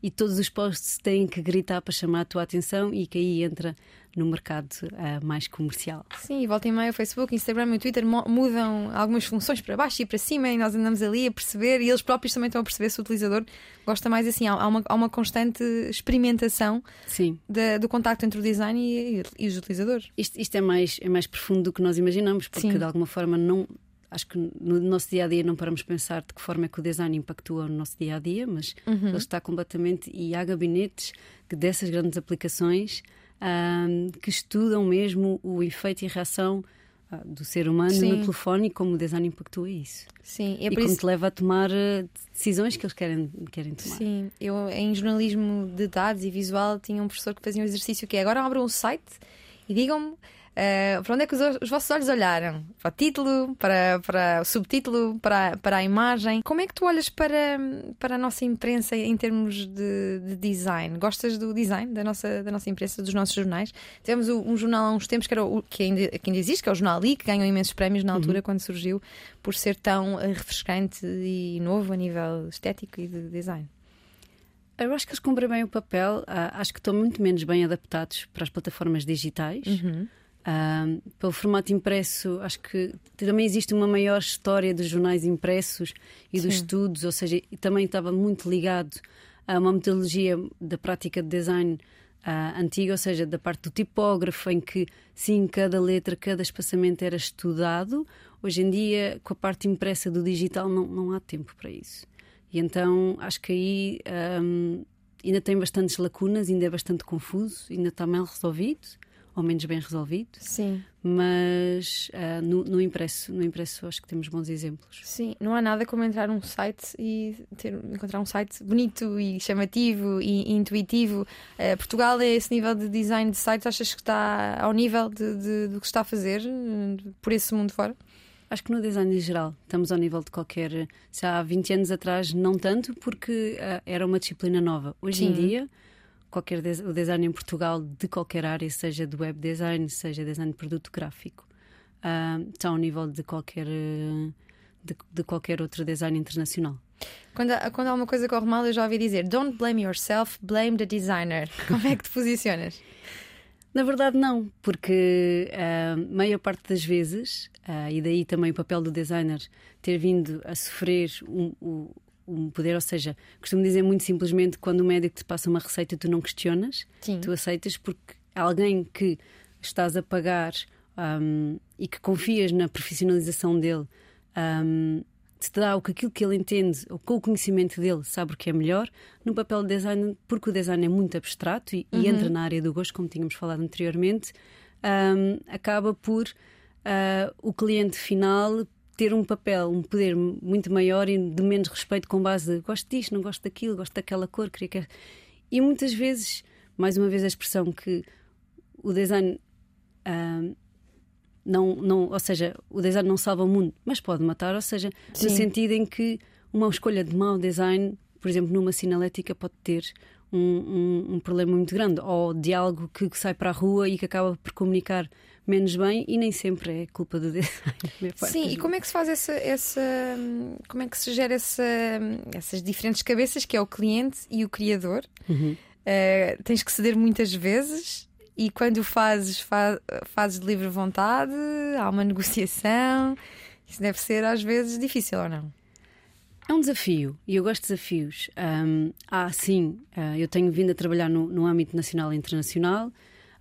e todos os posts têm que gritar para chamar a tua atenção e que aí entra no mercado uh, mais comercial. Sim, e volta e meia o Facebook, Instagram e o Twitter mudam algumas funções para baixo e para cima e nós andamos ali a perceber e eles próprios também estão a perceber se o utilizador gosta mais assim. Há uma, há uma constante experimentação de, do contacto entre o design e, e os utilizadores. Isto, isto, é, mais, é mais profundo do que nós imaginamos, porque Sim. de alguma forma não acho que no nosso dia a dia não paramos pensar de que forma é que o design impactua no nosso dia a dia, mas uhum. ele está completamente. E há gabinetes que dessas grandes aplicações um, que estudam mesmo o efeito e reação ah, do ser humano Sim. no telefone e como o design impactua isso. Sim, é e como isso. te leva a tomar eh, decisões que eles querem, querem tomar. Sim, eu em jornalismo de dados e visual tinha um professor que fazia um exercício que é agora abram um site e digam-me eh, para onde é que os, os vossos olhos olharam? Para o título, para, para o subtítulo, para, para a imagem. Como é que tu olhas para, para a nossa imprensa em termos de, de design? Gostas do design da nossa, da nossa imprensa, dos nossos jornais? Tivemos um jornal há uns tempos que, era o, que, ainda, que ainda existe, que é o Jornal I, que ganhou imensos prémios na altura quando surgiu, por ser tão eh, refrescante e novo a nível estético e de design. Eu acho que eles cumprem bem o papel, ah, acho que estão muito menos bem adaptados para as plataformas digitais. Uhum. Ah, pelo formato impresso, acho que também existe uma maior história dos jornais impressos e dos Sim. estudos, ou seja, também estava muito ligado a uma metodologia da prática de design ah, antiga, ou seja, da parte do tipógrafo, em que sim, cada letra, cada espaçamento era estudado. Hoje em dia, com a parte impressa do digital, não, não há tempo para isso. E então acho que aí ahm, ainda tem bastantes lacunas, ainda é bastante confuso, ainda está mal resolvido, ou menos bem resolvido, Sim. mas ah, no, no impresso, no impresso acho que temos bons exemplos. Sim, não há nada como entrar num site e ter, encontrar um site bonito e chamativo e, intuitivo. Eh, Portugal é esse nível de design de sites, achas que está ao nível de, de- do que está a fazer eh, por esse mundo fora? Acho que no design em geral estamos ao nível de qualquer. Se há 20 anos atrás, não tanto, porque ah, era uma disciplina nova. Hoje em Sim. dia, qualquer o design em Portugal, de qualquer área, seja de web design, seja design de produto gráfico, ah, está ao nível de qualquer, de, de qualquer outro design internacional. Quando há, quando há uma coisa corre mal, eu já ouvi dizer: Don't blame yourself, blame the designer. <laughs> Como é que te posicionas? Na verdade, não, porque a maior parte das vezes, ah, e daí também o papel do designer ter vindo a sofrer um, um- um poder, ou seja, costumo dizer muito simplesmente: quando o médico te passa uma receita, tu não questionas, Sim. tu aceitas, porque alguém que estás a pagar ahm, e que confias na profissionalização dele. ahm, te dá o que aquilo que ele entende, ou com o conhecimento dele, sabe o que é melhor, no papel de design, porque o design é muito abstrato e, e entra na área do gosto, como tínhamos falado anteriormente, ahm, acaba por ah, o cliente final ter um papel, um poder muito maior e de menos respeito com base de gosto disto, não gosto daquilo, gosto daquela cor, queria que. E muitas vezes, mais uma vez, a expressão que o design. ahm, não, não, ou seja, o design não salva o mundo, mas pode matar, ou seja, Sim. no sentido em que uma escolha de mau design, por exemplo, numa sinalética, pode ter um, um- um problema muito grande, ou de algo que, que sai para a rua e que acaba por comunicar menos bem, e nem sempre é culpa do design. <laughs> Sim, e como é que se faz essa. essa como é que se gera essa, essas diferentes cabeças que é o cliente e o criador? Uhum. Eh, tens que ceder muitas vezes e quando fazes, fa- fazes de livre vontade, há uma negociação. Isso deve ser às vezes difícil ou não? É um desafio e eu gosto de desafios. Ahm, há, sim, ah, eu tenho vindo a trabalhar no, no âmbito nacional e internacional.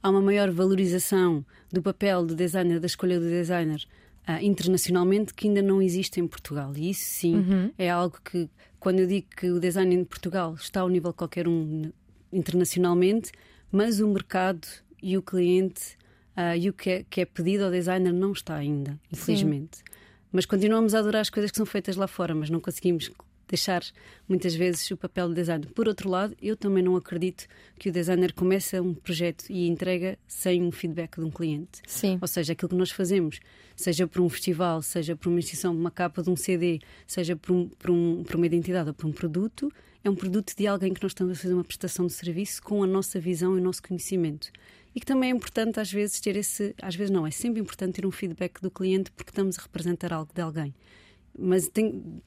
Há uma maior valorização do papel do designer, da escolha do designer ah, internacionalmente que ainda não existe em Portugal. E isso, sim, é algo que, quando eu digo que o design em Portugal está ao nível de qualquer um internacionalmente, mas o mercado e o cliente ah, e o que é, que é pedido ao designer não está ainda, infelizmente. Mas continuamos a adorar as coisas que são feitas lá fora, mas não conseguimos deixar muitas vezes o papel do designer. Por outro lado, eu também não acredito que o designer começa um projeto e entrega sem um feedback de um cliente. Sim. Ou seja, aquilo que nós fazemos, seja por um festival, seja por uma instituição de uma capa de um CD, seja por, um- por um- por uma identidade ou por um produto, é um produto de alguém que nós estamos a fazer uma prestação de serviço com a nossa visão e o nosso conhecimento. E que também é importante às vezes ter esse, às vezes não, é sempre importante ter um feedback do cliente porque estamos a representar algo de alguém. Mas tem,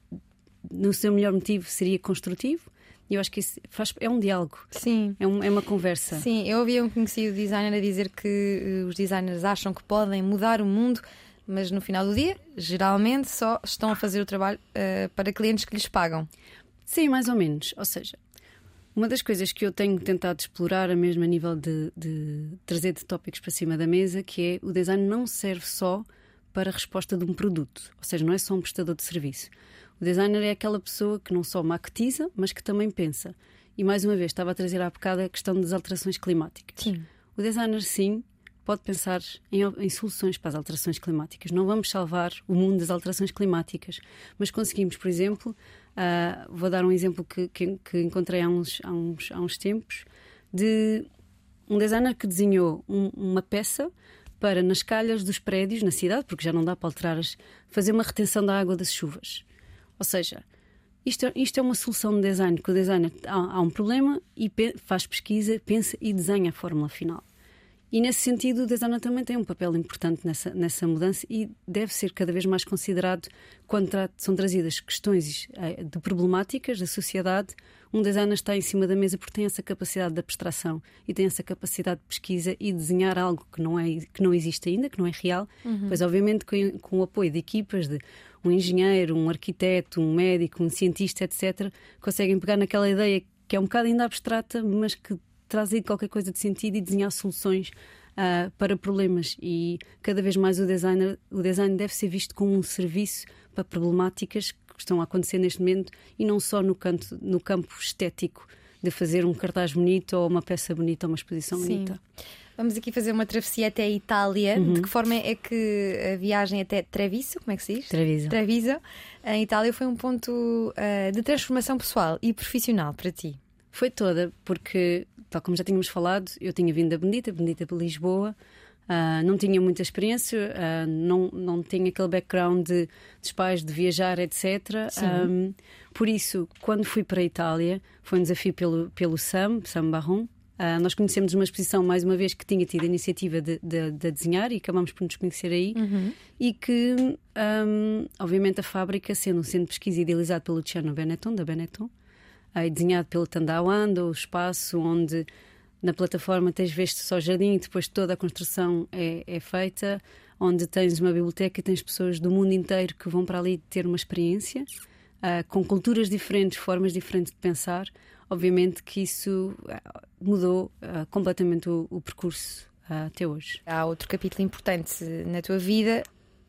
no seu melhor motivo seria construtivo e eu acho que isso faz, é um diálogo, Sim. é, um- é uma conversa. Sim, eu ouvi um conhecido designer a dizer que eh, os designers acham que podem mudar o mundo, mas no final do dia, geralmente só estão a fazer o trabalho eh, para clientes que lhes pagam. Sim, mais ou menos. Ou seja, uma das coisas que eu tenho tentado explorar, a mesmo a nível de, de trazer de tópicos para cima da mesa, que é o design não serve só para a resposta de um produto, ou seja, não é só um prestador de serviço. O designer é aquela pessoa que não só maquetiza, mas que também pensa. E mais uma vez, estava a trazer à bocada a questão das alterações climáticas. Sim. O designer, sim, pode pensar em, em, soluções para as alterações climáticas. Não vamos salvar o mundo das alterações climáticas, mas conseguimos, por exemplo, uh, vou dar um exemplo que, que, que encontrei há uns, há, uns, há uns tempos, de um designer que desenhou um, uma peça para nas calhas dos prédios na cidade, porque já não dá para alterar, as, fazer uma retenção da água das chuvas. Ou seja, isto, é, isto é uma solução de design, que o designer há, há um problema e faz pesquisa, pensa e desenha a fórmula final. E nesse sentido, o designer também tem um papel importante nessa, nessa mudança e deve ser cada vez mais considerado quando tra são trazidas questões eh, de problemáticas da sociedade. Um designer está em cima da mesa porque tem essa capacidade de abstração e tem essa capacidade de pesquisa e desenhar algo que não, é, que não existe ainda, que não é real, uhum. pois obviamente com, com o apoio de equipas de um engenheiro, um arquiteto, um médico, um cientista, etc., conseguem pegar naquela ideia que é um bocado ainda abstrata, mas que traz aí qualquer coisa de sentido e desenhar soluções uh, para problemas. E cada vez mais o, designer, o design deve ser visto como um serviço para problemáticas que estão a acontecer neste momento e não só no, canto, no campo estético de fazer um cartaz bonito ou uma peça bonita ou uma exposição Sim. bonita. Vamos aqui fazer uma travessia até a Itália. Uhum. De que forma é que a viagem até Treviso, como é que se diz? Treviso. Treviso, em Itália, foi um ponto uh, de transformação pessoal e profissional para ti? Foi toda, porque, tal como já tínhamos falado, eu tinha vindo da Bendita, Bendita para Lisboa. Uh, não tinha muita experiência, uh, não, não tinha aquele background de, dos pais de viajar, etc. Um, por isso, quando fui para a Itália, foi um desafio pelo, pelo SAM, SAM Barron, Uh, nós conhecemos uma exposição, mais uma vez, que tinha tido a iniciativa de, de, de desenhar e acabamos por nos conhecer aí. Uhum. E que, um, obviamente, a fábrica, sendo um centro de pesquisa idealizado pelo Luciano Benetton, da Benetton, uh, desenhado pelo Tandau Ando, o espaço onde na plataforma tens visto só jardim e depois toda a construção é, é feita, onde tens uma biblioteca e tens pessoas do mundo inteiro que vão para ali ter uma experiência. Uh, com culturas diferentes, formas diferentes de pensar, obviamente que isso eh, mudou uh, completamente o, o percurso uh, até hoje. Há outro capítulo importante na tua vida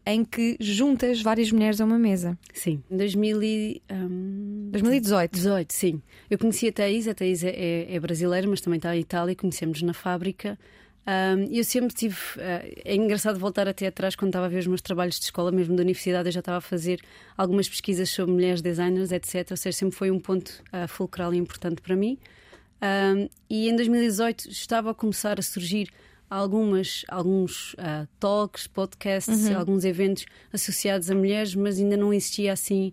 em que juntas várias mulheres a uma mesa. Sim, em 2000 e, um, 2018. 18, sim. Eu conheci a Thais, a Thais é, é brasileira, mas também está em Itália, conhecemos na fábrica. Um, eu sempre tive. Uh, é engraçado voltar até atrás, quando estava a ver os meus trabalhos de escola, mesmo da universidade, eu já estava a fazer algumas pesquisas sobre mulheres designers, etc. Ou seja, sempre foi um ponto uh, fulcral e importante para mim. Um, e em 2018 estava a começar a surgir algumas, alguns uh, talks, podcasts, uhum. alguns eventos associados a mulheres, mas ainda não existia assim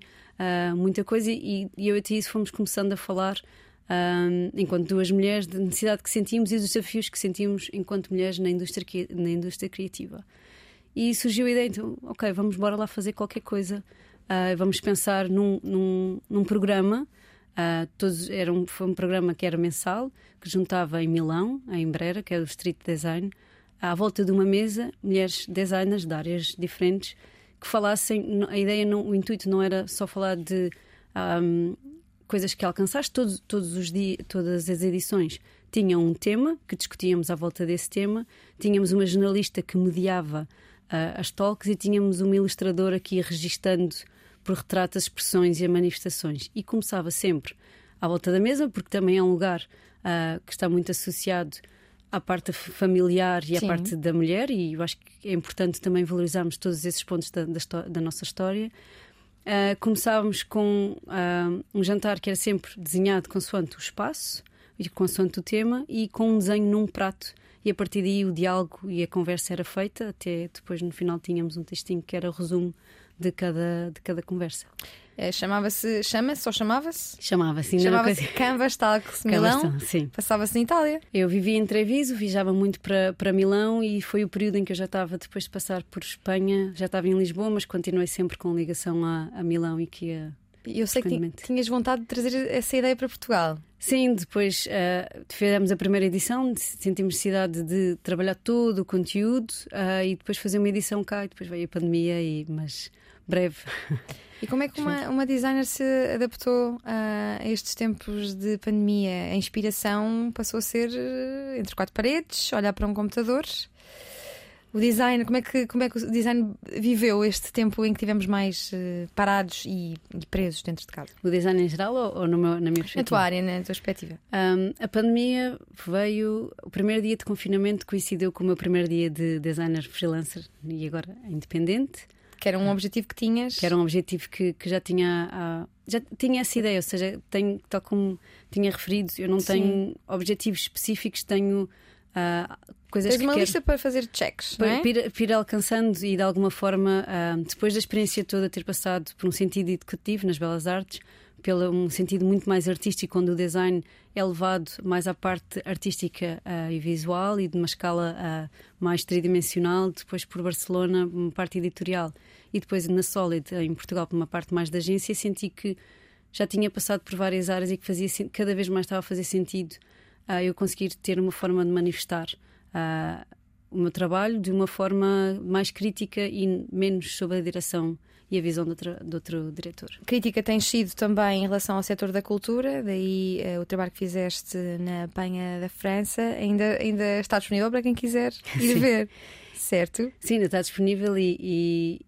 muita coisa. E, e eu e a fomos começando a falar um, enquanto duas mulheres, da necessidade que sentimos e dos desafios que sentimos enquanto mulheres na indústria, na indústria criativa. E surgiu a ideia, então, ok, vamos bora lá fazer qualquer coisa. Uh, vamos pensar num, num, num programa. Uh, todos, era um, foi um programa que era mensal, que juntava em Milão, em Brera, que é o Street Design, à volta de uma mesa, mulheres designers de áreas diferentes que falassem. A ideia, não, o intuito não era só falar de um, coisas que alcançaste todos, todos os dias, todas as edições tinham um tema que discutíamos à volta desse tema, tínhamos uma jornalista que mediava uh, as talks e tínhamos uma ilustradora que ia registando por retrato as expressões e as manifestações. E começava sempre à volta da mesa, porque também é um lugar uh, que está muito associado à parte familiar e à Sim. parte da mulher, e eu acho que é importante também valorizarmos todos esses pontos da, da, da nossa história. Uh, começávamos com uh, um jantar que era sempre desenhado consoante o espaço e consoante o tema e com um desenho num prato. E a partir daí o diálogo e a conversa era feita, até depois no final tínhamos um textinho que era o resumo de cada, de cada conversa. É, chamava-se, chama-se ou chamava-se? Chamava-se, Chamava-se coisa... Canvas Talks Milão. Passava-se em Itália. Eu vivia em Treviso, viajava muito para, para Milão e foi o período em que eu já estava, depois de passar por Espanha, já estava em Lisboa, mas continuei sempre com ligação a, a Milão e que ia. Eu sei que tinhas vontade de trazer essa ideia para Portugal. Sim, depois uh, fizemos a primeira edição, sentimos necessidade de trabalhar todo o conteúdo uh, e depois fazer uma edição cá e depois veio a pandemia, e, mas breve. <laughs> E como é que uma, uma designer se adaptou uh, a estes tempos de pandemia? A inspiração passou a ser uh, entre quatro paredes, olhar para um computador, O design, como é que, como é que o design viveu este tempo em que tivemos mais uh, parados e, e, presos dentro de casa? O design em geral ou, ou meu, na minha perspectiva? Na tua área, na tua perspectiva. Um, a pandemia veio. O primeiro dia de confinamento coincidiu com o meu primeiro dia de designer freelancer e agora independente. Que era um objetivo que tinhas? Que era um objetivo que, que já tinha. Uh, já tinha essa ideia, ou seja, tenho, tal como tinha referido, eu não Sim. tenho objetivos específicos, tenho uh, coisas Tens que uma quero, lista para fazer checks, para, não é? para, ir, para ir alcançando e de alguma forma, uh, depois da experiência toda ter passado por um sentido educativo nas belas artes, pelo um sentido muito mais artístico, onde o design é levado mais à parte artística uh, e visual e de uma escala uh, mais tridimensional, depois por Barcelona, uma parte editorial, e depois na Solid, em Portugal, por uma parte mais da agência, senti que já tinha passado por várias áreas e que fazia cada vez mais estava a fazer sentido uh, eu conseguir ter uma forma de manifestar uh, o meu trabalho de uma forma mais crítica e menos sob a direção e a visão de outro, de outro diretor. Crítica tem sido também em relação ao setor da cultura, daí uh, o trabalho que fizeste na Penha da França ainda, ainda está disponível para quem quiser ir Sim. ver, certo? Sim, ainda está disponível e, e,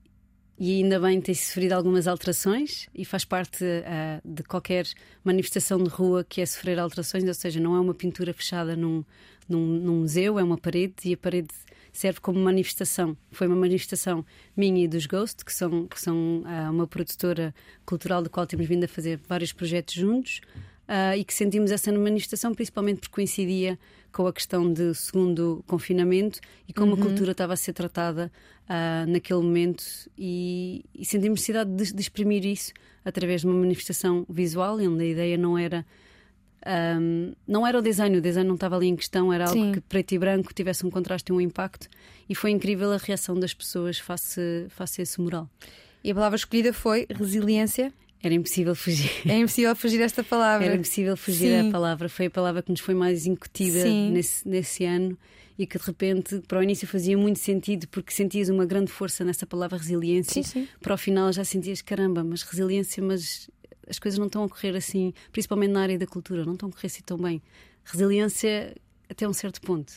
e ainda bem tem sofrido algumas alterações e faz parte uh, de qualquer manifestação de rua que é sofrer alterações, ou seja, não é uma pintura fechada num, num, num museu, é uma parede e a parede serve como manifestação. Foi uma manifestação minha e dos Ghost, que são, que são uh, uma produtora cultural da qual temos vindo a fazer vários projetos juntos uh, e que sentimos essa manifestação principalmente porque coincidia com a questão do segundo confinamento e como uhum. a cultura estava a ser tratada uh, naquele momento e, e sentimos necessidade de, de, exprimir isso através de uma manifestação visual, onde a ideia não era um, não era o design, o design não estava ali em questão, era algo Sim. que preto e branco tivesse um contraste e um impacto, e foi incrível a reação das pessoas face, face a esse mural. E a palavra escolhida foi resiliência era impossível fugir. É impossível fugir esta palavra. Era impossível fugir Sim. a palavra. Foi a palavra que nos foi mais incutida nesse, nesse ano e que de repente para o início fazia muito sentido porque sentias uma grande força nessa palavra resiliência. Sim, sim. Para o final já sentias caramba, mas resiliência, mas as coisas não estão a correr assim, principalmente na área da cultura, não estão a correr assim tão bem. Resiliência até um certo ponto.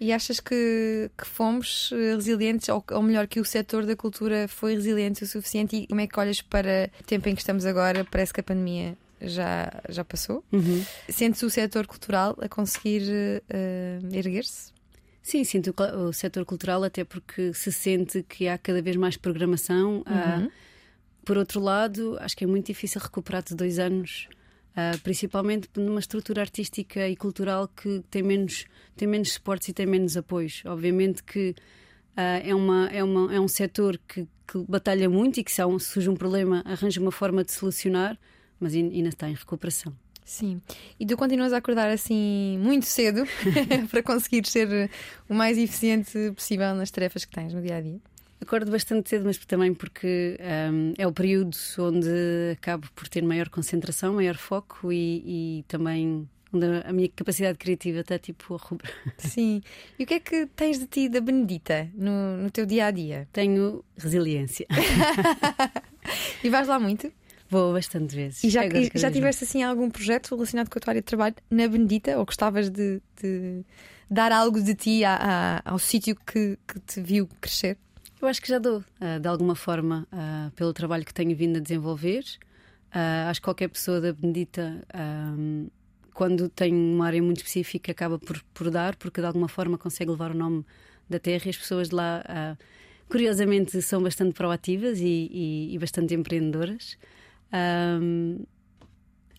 E achas que, que fomos eh, resilientes, ou, ou, melhor, que o setor da cultura foi resiliente o suficiente? E como é que olhas para o tempo em que estamos agora? Parece que a pandemia já, já passou. Uhum. Sentes o setor cultural a conseguir uh, erguer-se? Sim, sinto o, o setor cultural, até porque se sente que há cada vez mais programação. Uhum. por outro lado, acho que é muito difícil recuperar de dois anos Uh, principalmente numa estrutura artística e cultural que tem menos, tem menos suportes e tem menos apoios. Obviamente que uh, é, uma, é, uma, é um setor que, que batalha muito e que se um, surge um problema arranja uma forma de solucionar, mas ainda está em recuperação. Sim. E tu continuas a acordar assim muito cedo <laughs> para conseguir ser o mais eficiente possível nas tarefas que tens no dia a dia? Acordo bastante cedo, mas também porque um, é o período onde acabo por ter maior concentração, maior foco e, e também onde a minha capacidade criativa está tipo a rubro. <laughs> Sim. E o que é que tens de ti da Benedita no, no teu dia a dia? Tenho resiliência. <laughs> e vais lá muito? Vou bastante vezes. E já, e já tiveste assim algum projeto relacionado com a tua área de trabalho na Benedita ou gostavas de, de dar algo de ti a, a, ao sítio que, que te viu crescer? Eu acho que já dou, uh, de alguma forma, uh, pelo trabalho que tenho vindo a desenvolver. Uh, acho que qualquer pessoa da Benedita, um, quando tem uma área muito específica, acaba por, por dar, porque de alguma forma consegue levar o nome da terra e as pessoas de lá, curiosamente, são bastante proativas e, e, e bastante empreendedoras. Um,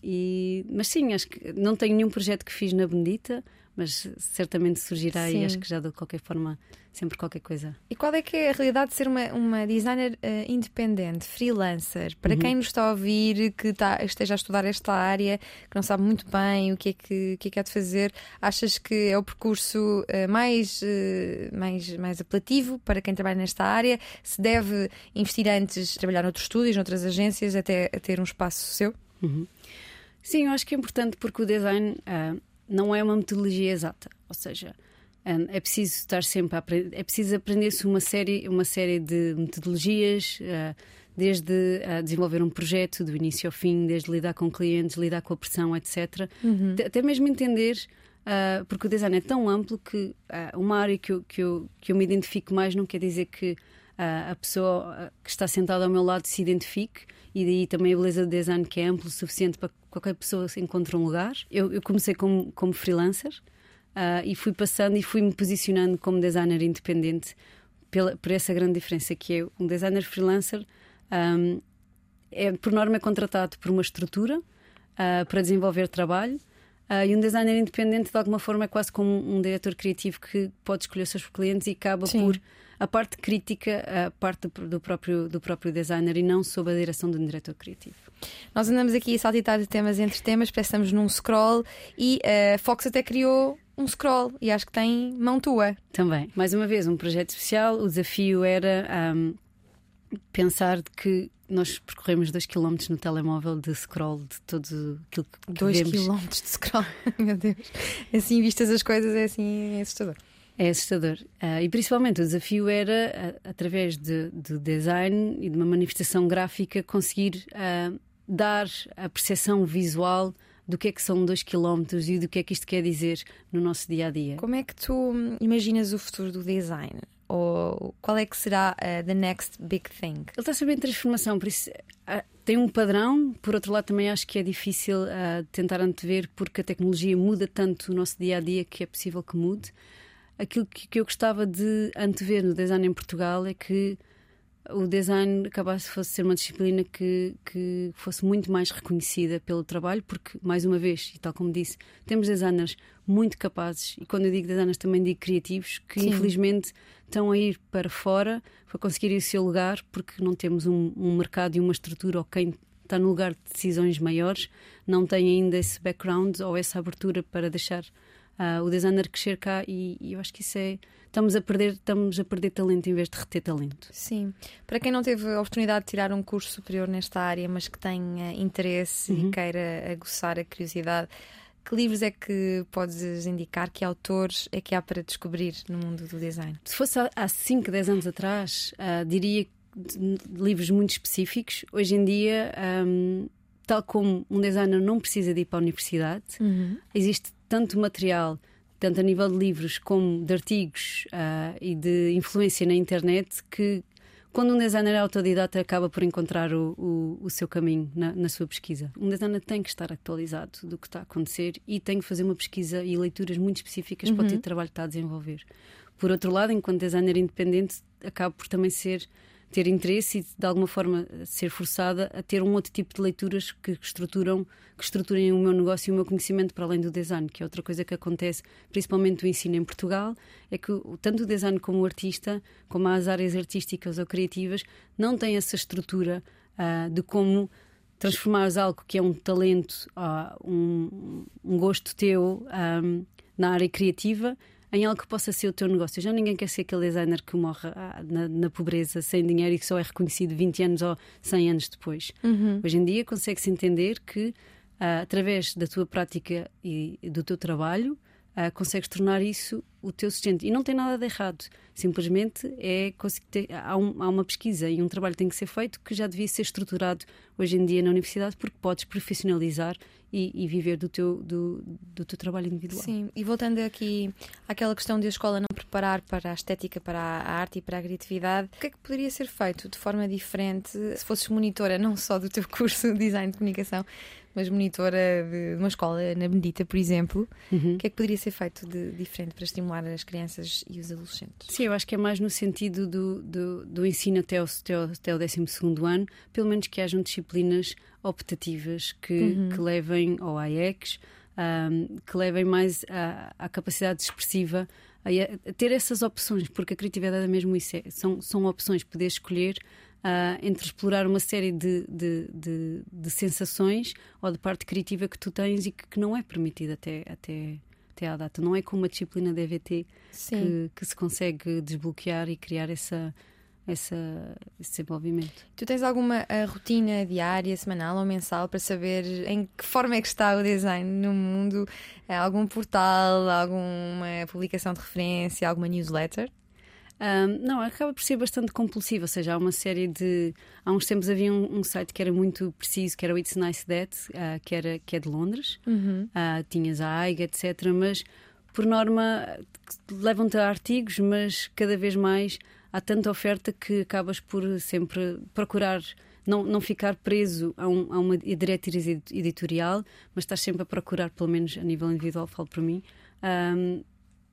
e, mas sim, acho que não tenho nenhum projeto que fiz na Benedita mas certamente surgirá Sim. e acho que já de qualquer forma sempre qualquer coisa. E qual é que é a realidade de ser uma, uma designer uh, independente, freelancer? Para uhum. quem nos está a ouvir, que está, esteja a estudar esta área, que não sabe muito bem o que é que, que, é que há de fazer, achas que é o percurso uh, mais, uh, mais, mais apelativo para quem trabalha nesta área? Se deve investir antes, trabalhar noutros estúdios, noutras agências, até ter um espaço seu? Uhum. Sim, eu acho que é importante porque o design não é uma metodologia exata, ou seja, hum, é preciso estar sempre a aprender, é preciso aprender-se uma série, uma série de metodologias, uh, desde uh, desenvolver um projeto do início ao fim, desde lidar com clientes, lidar com a pressão, etc. Uhum. Até mesmo entender uh, porque o design é tão amplo que uma área que eu, que, eu, que eu me identifico mais não quer dizer que a pessoa que está sentada ao meu lado se identifique, e daí também a beleza do design que é amplo o suficiente para qualquer pessoa se encontre um lugar. Eu, eu comecei como, como freelancer e fui passando e fui me posicionando como designer independente pela, por essa grande diferença que é um designer freelancer. Um, é, por norma é contratado por uma estrutura uh, para desenvolver trabalho Uh, e um designer independente, de alguma forma, é quase como um diretor criativo que pode escolher seus clientes e acaba Sim. por a parte crítica, a parte do próprio, do próprio designer e não sob a direção de um diretor criativo. Nós andamos aqui a saltitar de temas entre temas, pensamos num scroll e a uh, Fox até criou um scroll e acho que tem mão tua. Também. Mais uma vez, um projeto especial. O desafio era um, pensar que nós percorremos 2 km no telemóvel de scroll de todo aquilo que 2 km de scroll, <laughs> meu Deus. Assim vistas as coisas é assim é assustador. É assustador. Uh, e principalmente o desafio era, uh, através de, de, design e de uma manifestação gráfica, conseguir uh, dar a percepção visual do que é que são 2 km e do que é que isto quer dizer no nosso dia a dia. Como é que tu imaginas o futuro do design? Ou qual é que será uh, the next big thing? Ele está sempre em transformação, por isso uh, tem um padrão. Por outro lado, também acho que é difícil uh, tentar antever, porque a tecnologia muda tanto o nosso dia a dia que é possível que mude. Aquilo que, que eu gostava de antever no design em Portugal é que o design acabasse fosse ser uma disciplina que, que fosse muito mais reconhecida pelo trabalho, porque, mais uma vez, e tal como disse, temos designers muito capazes, e quando eu digo designers também digo criativos, que Sim. infelizmente estão a ir para fora para conseguir o seu lugar, porque não temos um, um mercado e uma estrutura, ou quem está no lugar de decisões maiores não tem ainda esse background ou essa abertura para deixar uh, o designer crescer cá, e, e eu acho que isso é estamos a perder, estamos a perder talento em vez de reter talento. Sim. Para quem não teve a oportunidade de tirar um curso superior nesta área, mas que tenha interesse uhum. e queira aguçar a curiosidade, que livros é que podes indicar? Que autores é que há para descobrir no mundo do design? Se fosse há 5, 10 anos atrás, uh, diria livros muito específicos. Hoje em dia, um, tal como um designer não precisa de ir para a universidade, uhum. existe tanto material tanto a nível de livros como de artigos uh, e de influência na internet, que quando um designer é autodidata acaba por encontrar o, o, o seu caminho na, na, sua pesquisa. Um designer tem que estar atualizado do que está a acontecer e tem que fazer uma pesquisa e leituras muito específicas uhum. para o tipo de trabalho que está a desenvolver. Por outro lado, enquanto designer independente, acaba por também ser ter interesse e de alguma forma ser forçada a ter um outro tipo de leituras que estruturam que estruturem o meu negócio e o meu conhecimento para além do design, que é outra coisa que acontece principalmente no ensino em Portugal, é que tanto o design como o artista, como as áreas artísticas ou criativas, não têm essa estrutura uh, de como transformares algo que é um talento, uh, um, um, gosto teu um, na área criativa em algo que possa ser o teu negócio. Já ninguém quer ser aquele designer que morre ah, na, na, pobreza, sem dinheiro e que só é reconhecido 20 anos ou 100 anos depois. Uhum. Hoje em dia consegue-se entender que, uh, através da tua prática e do teu trabalho, uh, consegues tornar isso o teu sustento. E não tem nada de errado. Simplesmente é ter, há, um, há, uma pesquisa e um trabalho que tem que ser feito que já devia ser estruturado hoje em dia na universidade, porque podes profissionalizar e, e viver do teu, do, do, teu trabalho individual. Sim, e voltando aqui àquela questão de a escola não preparar para a estética, para a arte e para a criatividade, o que é que poderia ser feito de forma diferente se fosses monitora não só do teu <laughs> curso de design de comunicação, mas monitora de uma escola na Bendita, por exemplo, uhum. o que é que poderia ser feito de diferente para estimular as crianças e os adolescentes? Sim, eu acho que é mais no sentido do, do, do ensino até o, até, o, até o 12 ano, pelo menos que hajam disciplinas optativas que, uhum. que levem ao AIEX, um, que levem mais à, à capacidade expressiva, a, a, ter essas opções, porque a criatividade é mesmo isso, é, são, são opções, poder escolher uh, entre explorar uma série de, de, de, de, sensações ou de parte criativa que tu tens e que, que não é permitida até, até, até à data. Não é com uma disciplina de EVT que, que se consegue desbloquear e criar essa essa, esse desenvolvimento. Tu tens alguma eh, rotina diária, semanal ou mensal para saber em que forma é que está o design no mundo? Eh, algum portal, alguma publicação de referência, alguma newsletter? Um, não, acaba por ser bastante compulsivo, ou seja, há uma série de. Há uns tempos havia um, um site que era muito preciso, que era o It's Nice That, uh, que, era, que é de Londres. Uhum. Uh, tinhas a AIGA, etc. Mas, por norma, levam-te a artigos, mas cada vez mais há tanta oferta que acabas por sempre procurar. Não, não ficar preso a, um, a uma diretriz editorial, mas estás sempre a procurar, pelo menos a nível individual, falo para mim,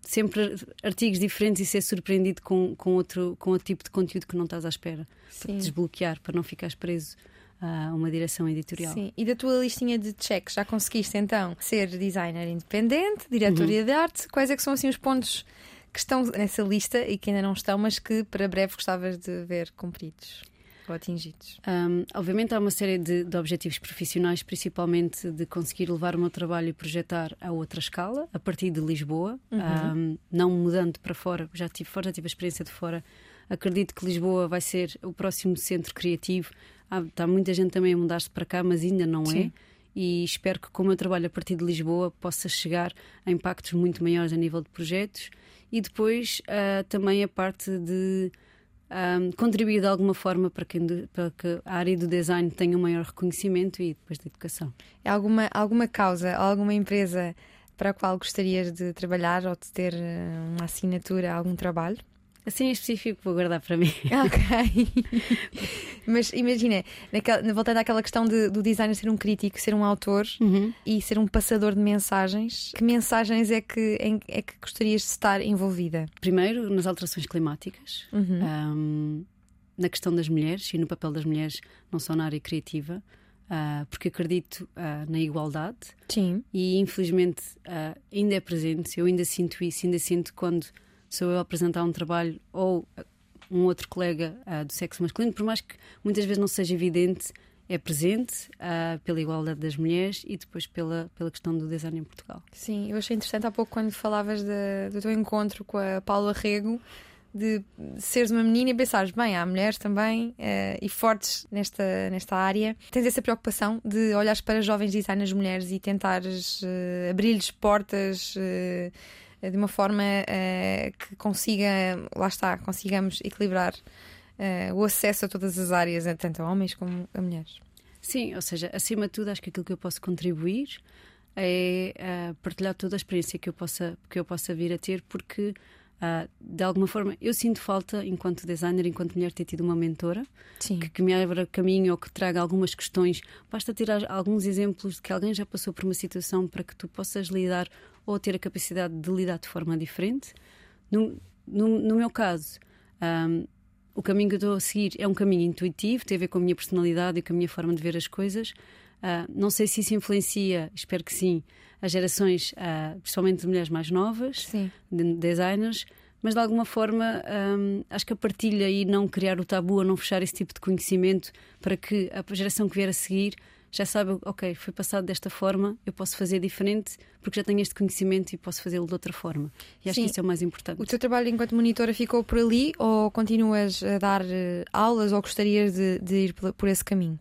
sempre artigos diferentes e ser surpreendido com, com, outro, com outro tipo de conteúdo que não estás à espera. Sim. Para desbloquear, para não ficares preso a uma direção editorial. Sim, e da tua listinha de checks, já conseguiste então ser designer independente, diretoria uhum. de arte? Quais é que são assim os pontos que estão nessa lista e que ainda não estão, mas que para breve gostavas de ver cumpridos? Ou atingidos? Um, obviamente há uma série de, de, objetivos profissionais, principalmente de conseguir levar o meu trabalho e projetar a outra escala, a partir de Lisboa, uhum. um, não mudando para fora, já tive fora, já tive a experiência de fora. Acredito que Lisboa vai ser o próximo centro criativo. Há, está muita gente também a mudar-se para cá, mas ainda não Sim. é. E espero que, com o meu trabalho a partir de Lisboa, possa chegar a impactos muito maiores a nível de projetos. E depois uh, também a parte de um, contribuir de alguma forma para que, para que, a área do design tenha um maior reconhecimento e depois da educação. É alguma, alguma causa, alguma empresa para a qual gostarias de trabalhar ou de ter eh, uma assinatura, algum trabalho? Assim em específico vou guardar para mim. <laughs> Ok. Mas imagina, naquela, voltando àquela questão de, do designer ser um crítico, ser um autor uhum. e ser um passador de mensagens, que mensagens é que, é que gostarias de estar envolvida? Primeiro, nas alterações climáticas, uhum. um, na questão das mulheres e no papel das mulheres, não só na área criativa. Uh, porque acredito uh, na igualdade Sim. e infelizmente uh, ainda é presente, eu ainda sinto isso, ainda sinto quando sou eu apresentar um trabalho ou um outro colega uh, do sexo masculino, por mais que muitas vezes não seja evidente, é presente uh, pela igualdade das mulheres e depois pela, pela questão do design em Portugal. Sim, eu achei interessante há pouco quando falavas de, do teu encontro com a Paula Rego de seres uma menina e pensares, bem, há mulheres também uh, e fortes nesta, nesta área. Tens essa preocupação de olhares para jovens designers mulheres e tentares uh, abrir-lhes portas uh, eh, de uma forma uh, que consiga, lá está, consigamos equilibrar uh, o acesso a todas as áreas, tanto a homens como a mulheres. Sim, ou seja, acima de tudo, acho que aquilo que eu posso contribuir é uh, partilhar toda a experiência que eu possa, que eu possa vir a ter, porque Uh, de alguma forma, eu sinto falta, enquanto designer, enquanto mulher, ter tido uma mentora que, que, me abra caminho ou que traga algumas questões. Basta tirar alguns exemplos de que alguém já passou por uma situação para que tu possas lidar ou ter a capacidade de lidar de forma diferente. No, no, no meu caso, um, o caminho que eu estou a seguir é um caminho intuitivo, tem a ver com a minha personalidade e com a minha forma de ver as coisas. Uh, não sei se isso influencia, espero que sim, as gerações, uh, principalmente de mulheres mais novas, de designers, mas de alguma forma um, acho que a partilha e não criar o tabu, a não fechar esse tipo de conhecimento para que a geração que vier a seguir já sabe, ok, foi passado desta forma, eu posso fazer diferente porque já tenho este conhecimento e posso fazê-lo de outra forma. E acho Sim. que isso é o mais importante. O teu trabalho enquanto monitora ficou por ali ou continuas a dar uh, aulas ou gostarias de, de ir por esse caminho?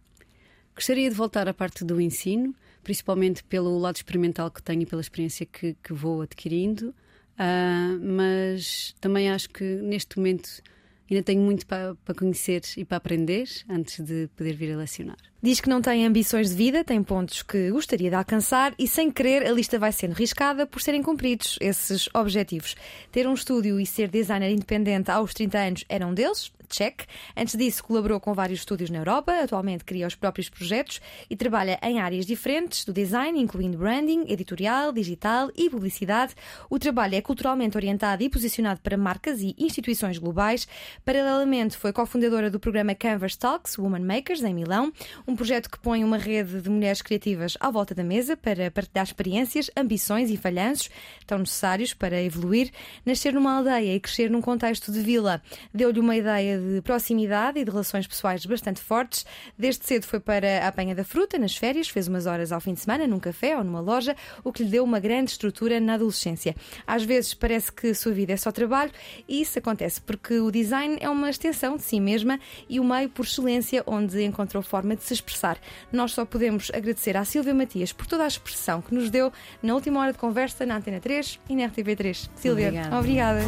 Gostaria de voltar à parte do ensino, principalmente pelo lado experimental que tenho e pela experiência que, que vou adquirindo, uh, mas também acho que neste momento ainda tenho muito para, para conhecer e para aprender antes de poder vir a lecionar. Diz que não tem ambições de vida, tem pontos que gostaria de alcançar e, sem querer, a lista vai sendo riscada por serem cumpridos esses objetivos. Ter um estúdio e ser designer independente aos 30 anos era um deles, check. Antes disso, colaborou com vários estúdios na Europa, atualmente cria os próprios projetos e trabalha em áreas diferentes do design, incluindo branding, editorial, digital e publicidade. O trabalho é culturalmente orientado e posicionado para marcas e instituições globais. Paralelamente, foi cofundadora do programa Canvas Talks Woman Makers, em Milão, um um projeto que põe uma rede de mulheres criativas à volta da mesa para partilhar experiências, ambições e falhanços tão necessários para evoluir. Nascer numa aldeia e crescer num contexto de vila deu-lhe uma ideia de proximidade e de relações pessoais bastante fortes. Desde cedo foi para a apanha da fruta, nas férias, fez umas horas ao fim de semana num café ou numa loja, o que lhe deu uma grande estrutura na adolescência. Às vezes parece que a sua vida é só trabalho e isso acontece porque o design é uma extensão de si mesma e o meio por excelência onde encontrou forma de se expressar. Nós só podemos agradecer à Silvia Matias por toda a expressão que nos deu na última hora de conversa na Antena 3 e na RTV3. Silvia, obrigada. obrigada.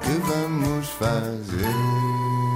que vamos fazer?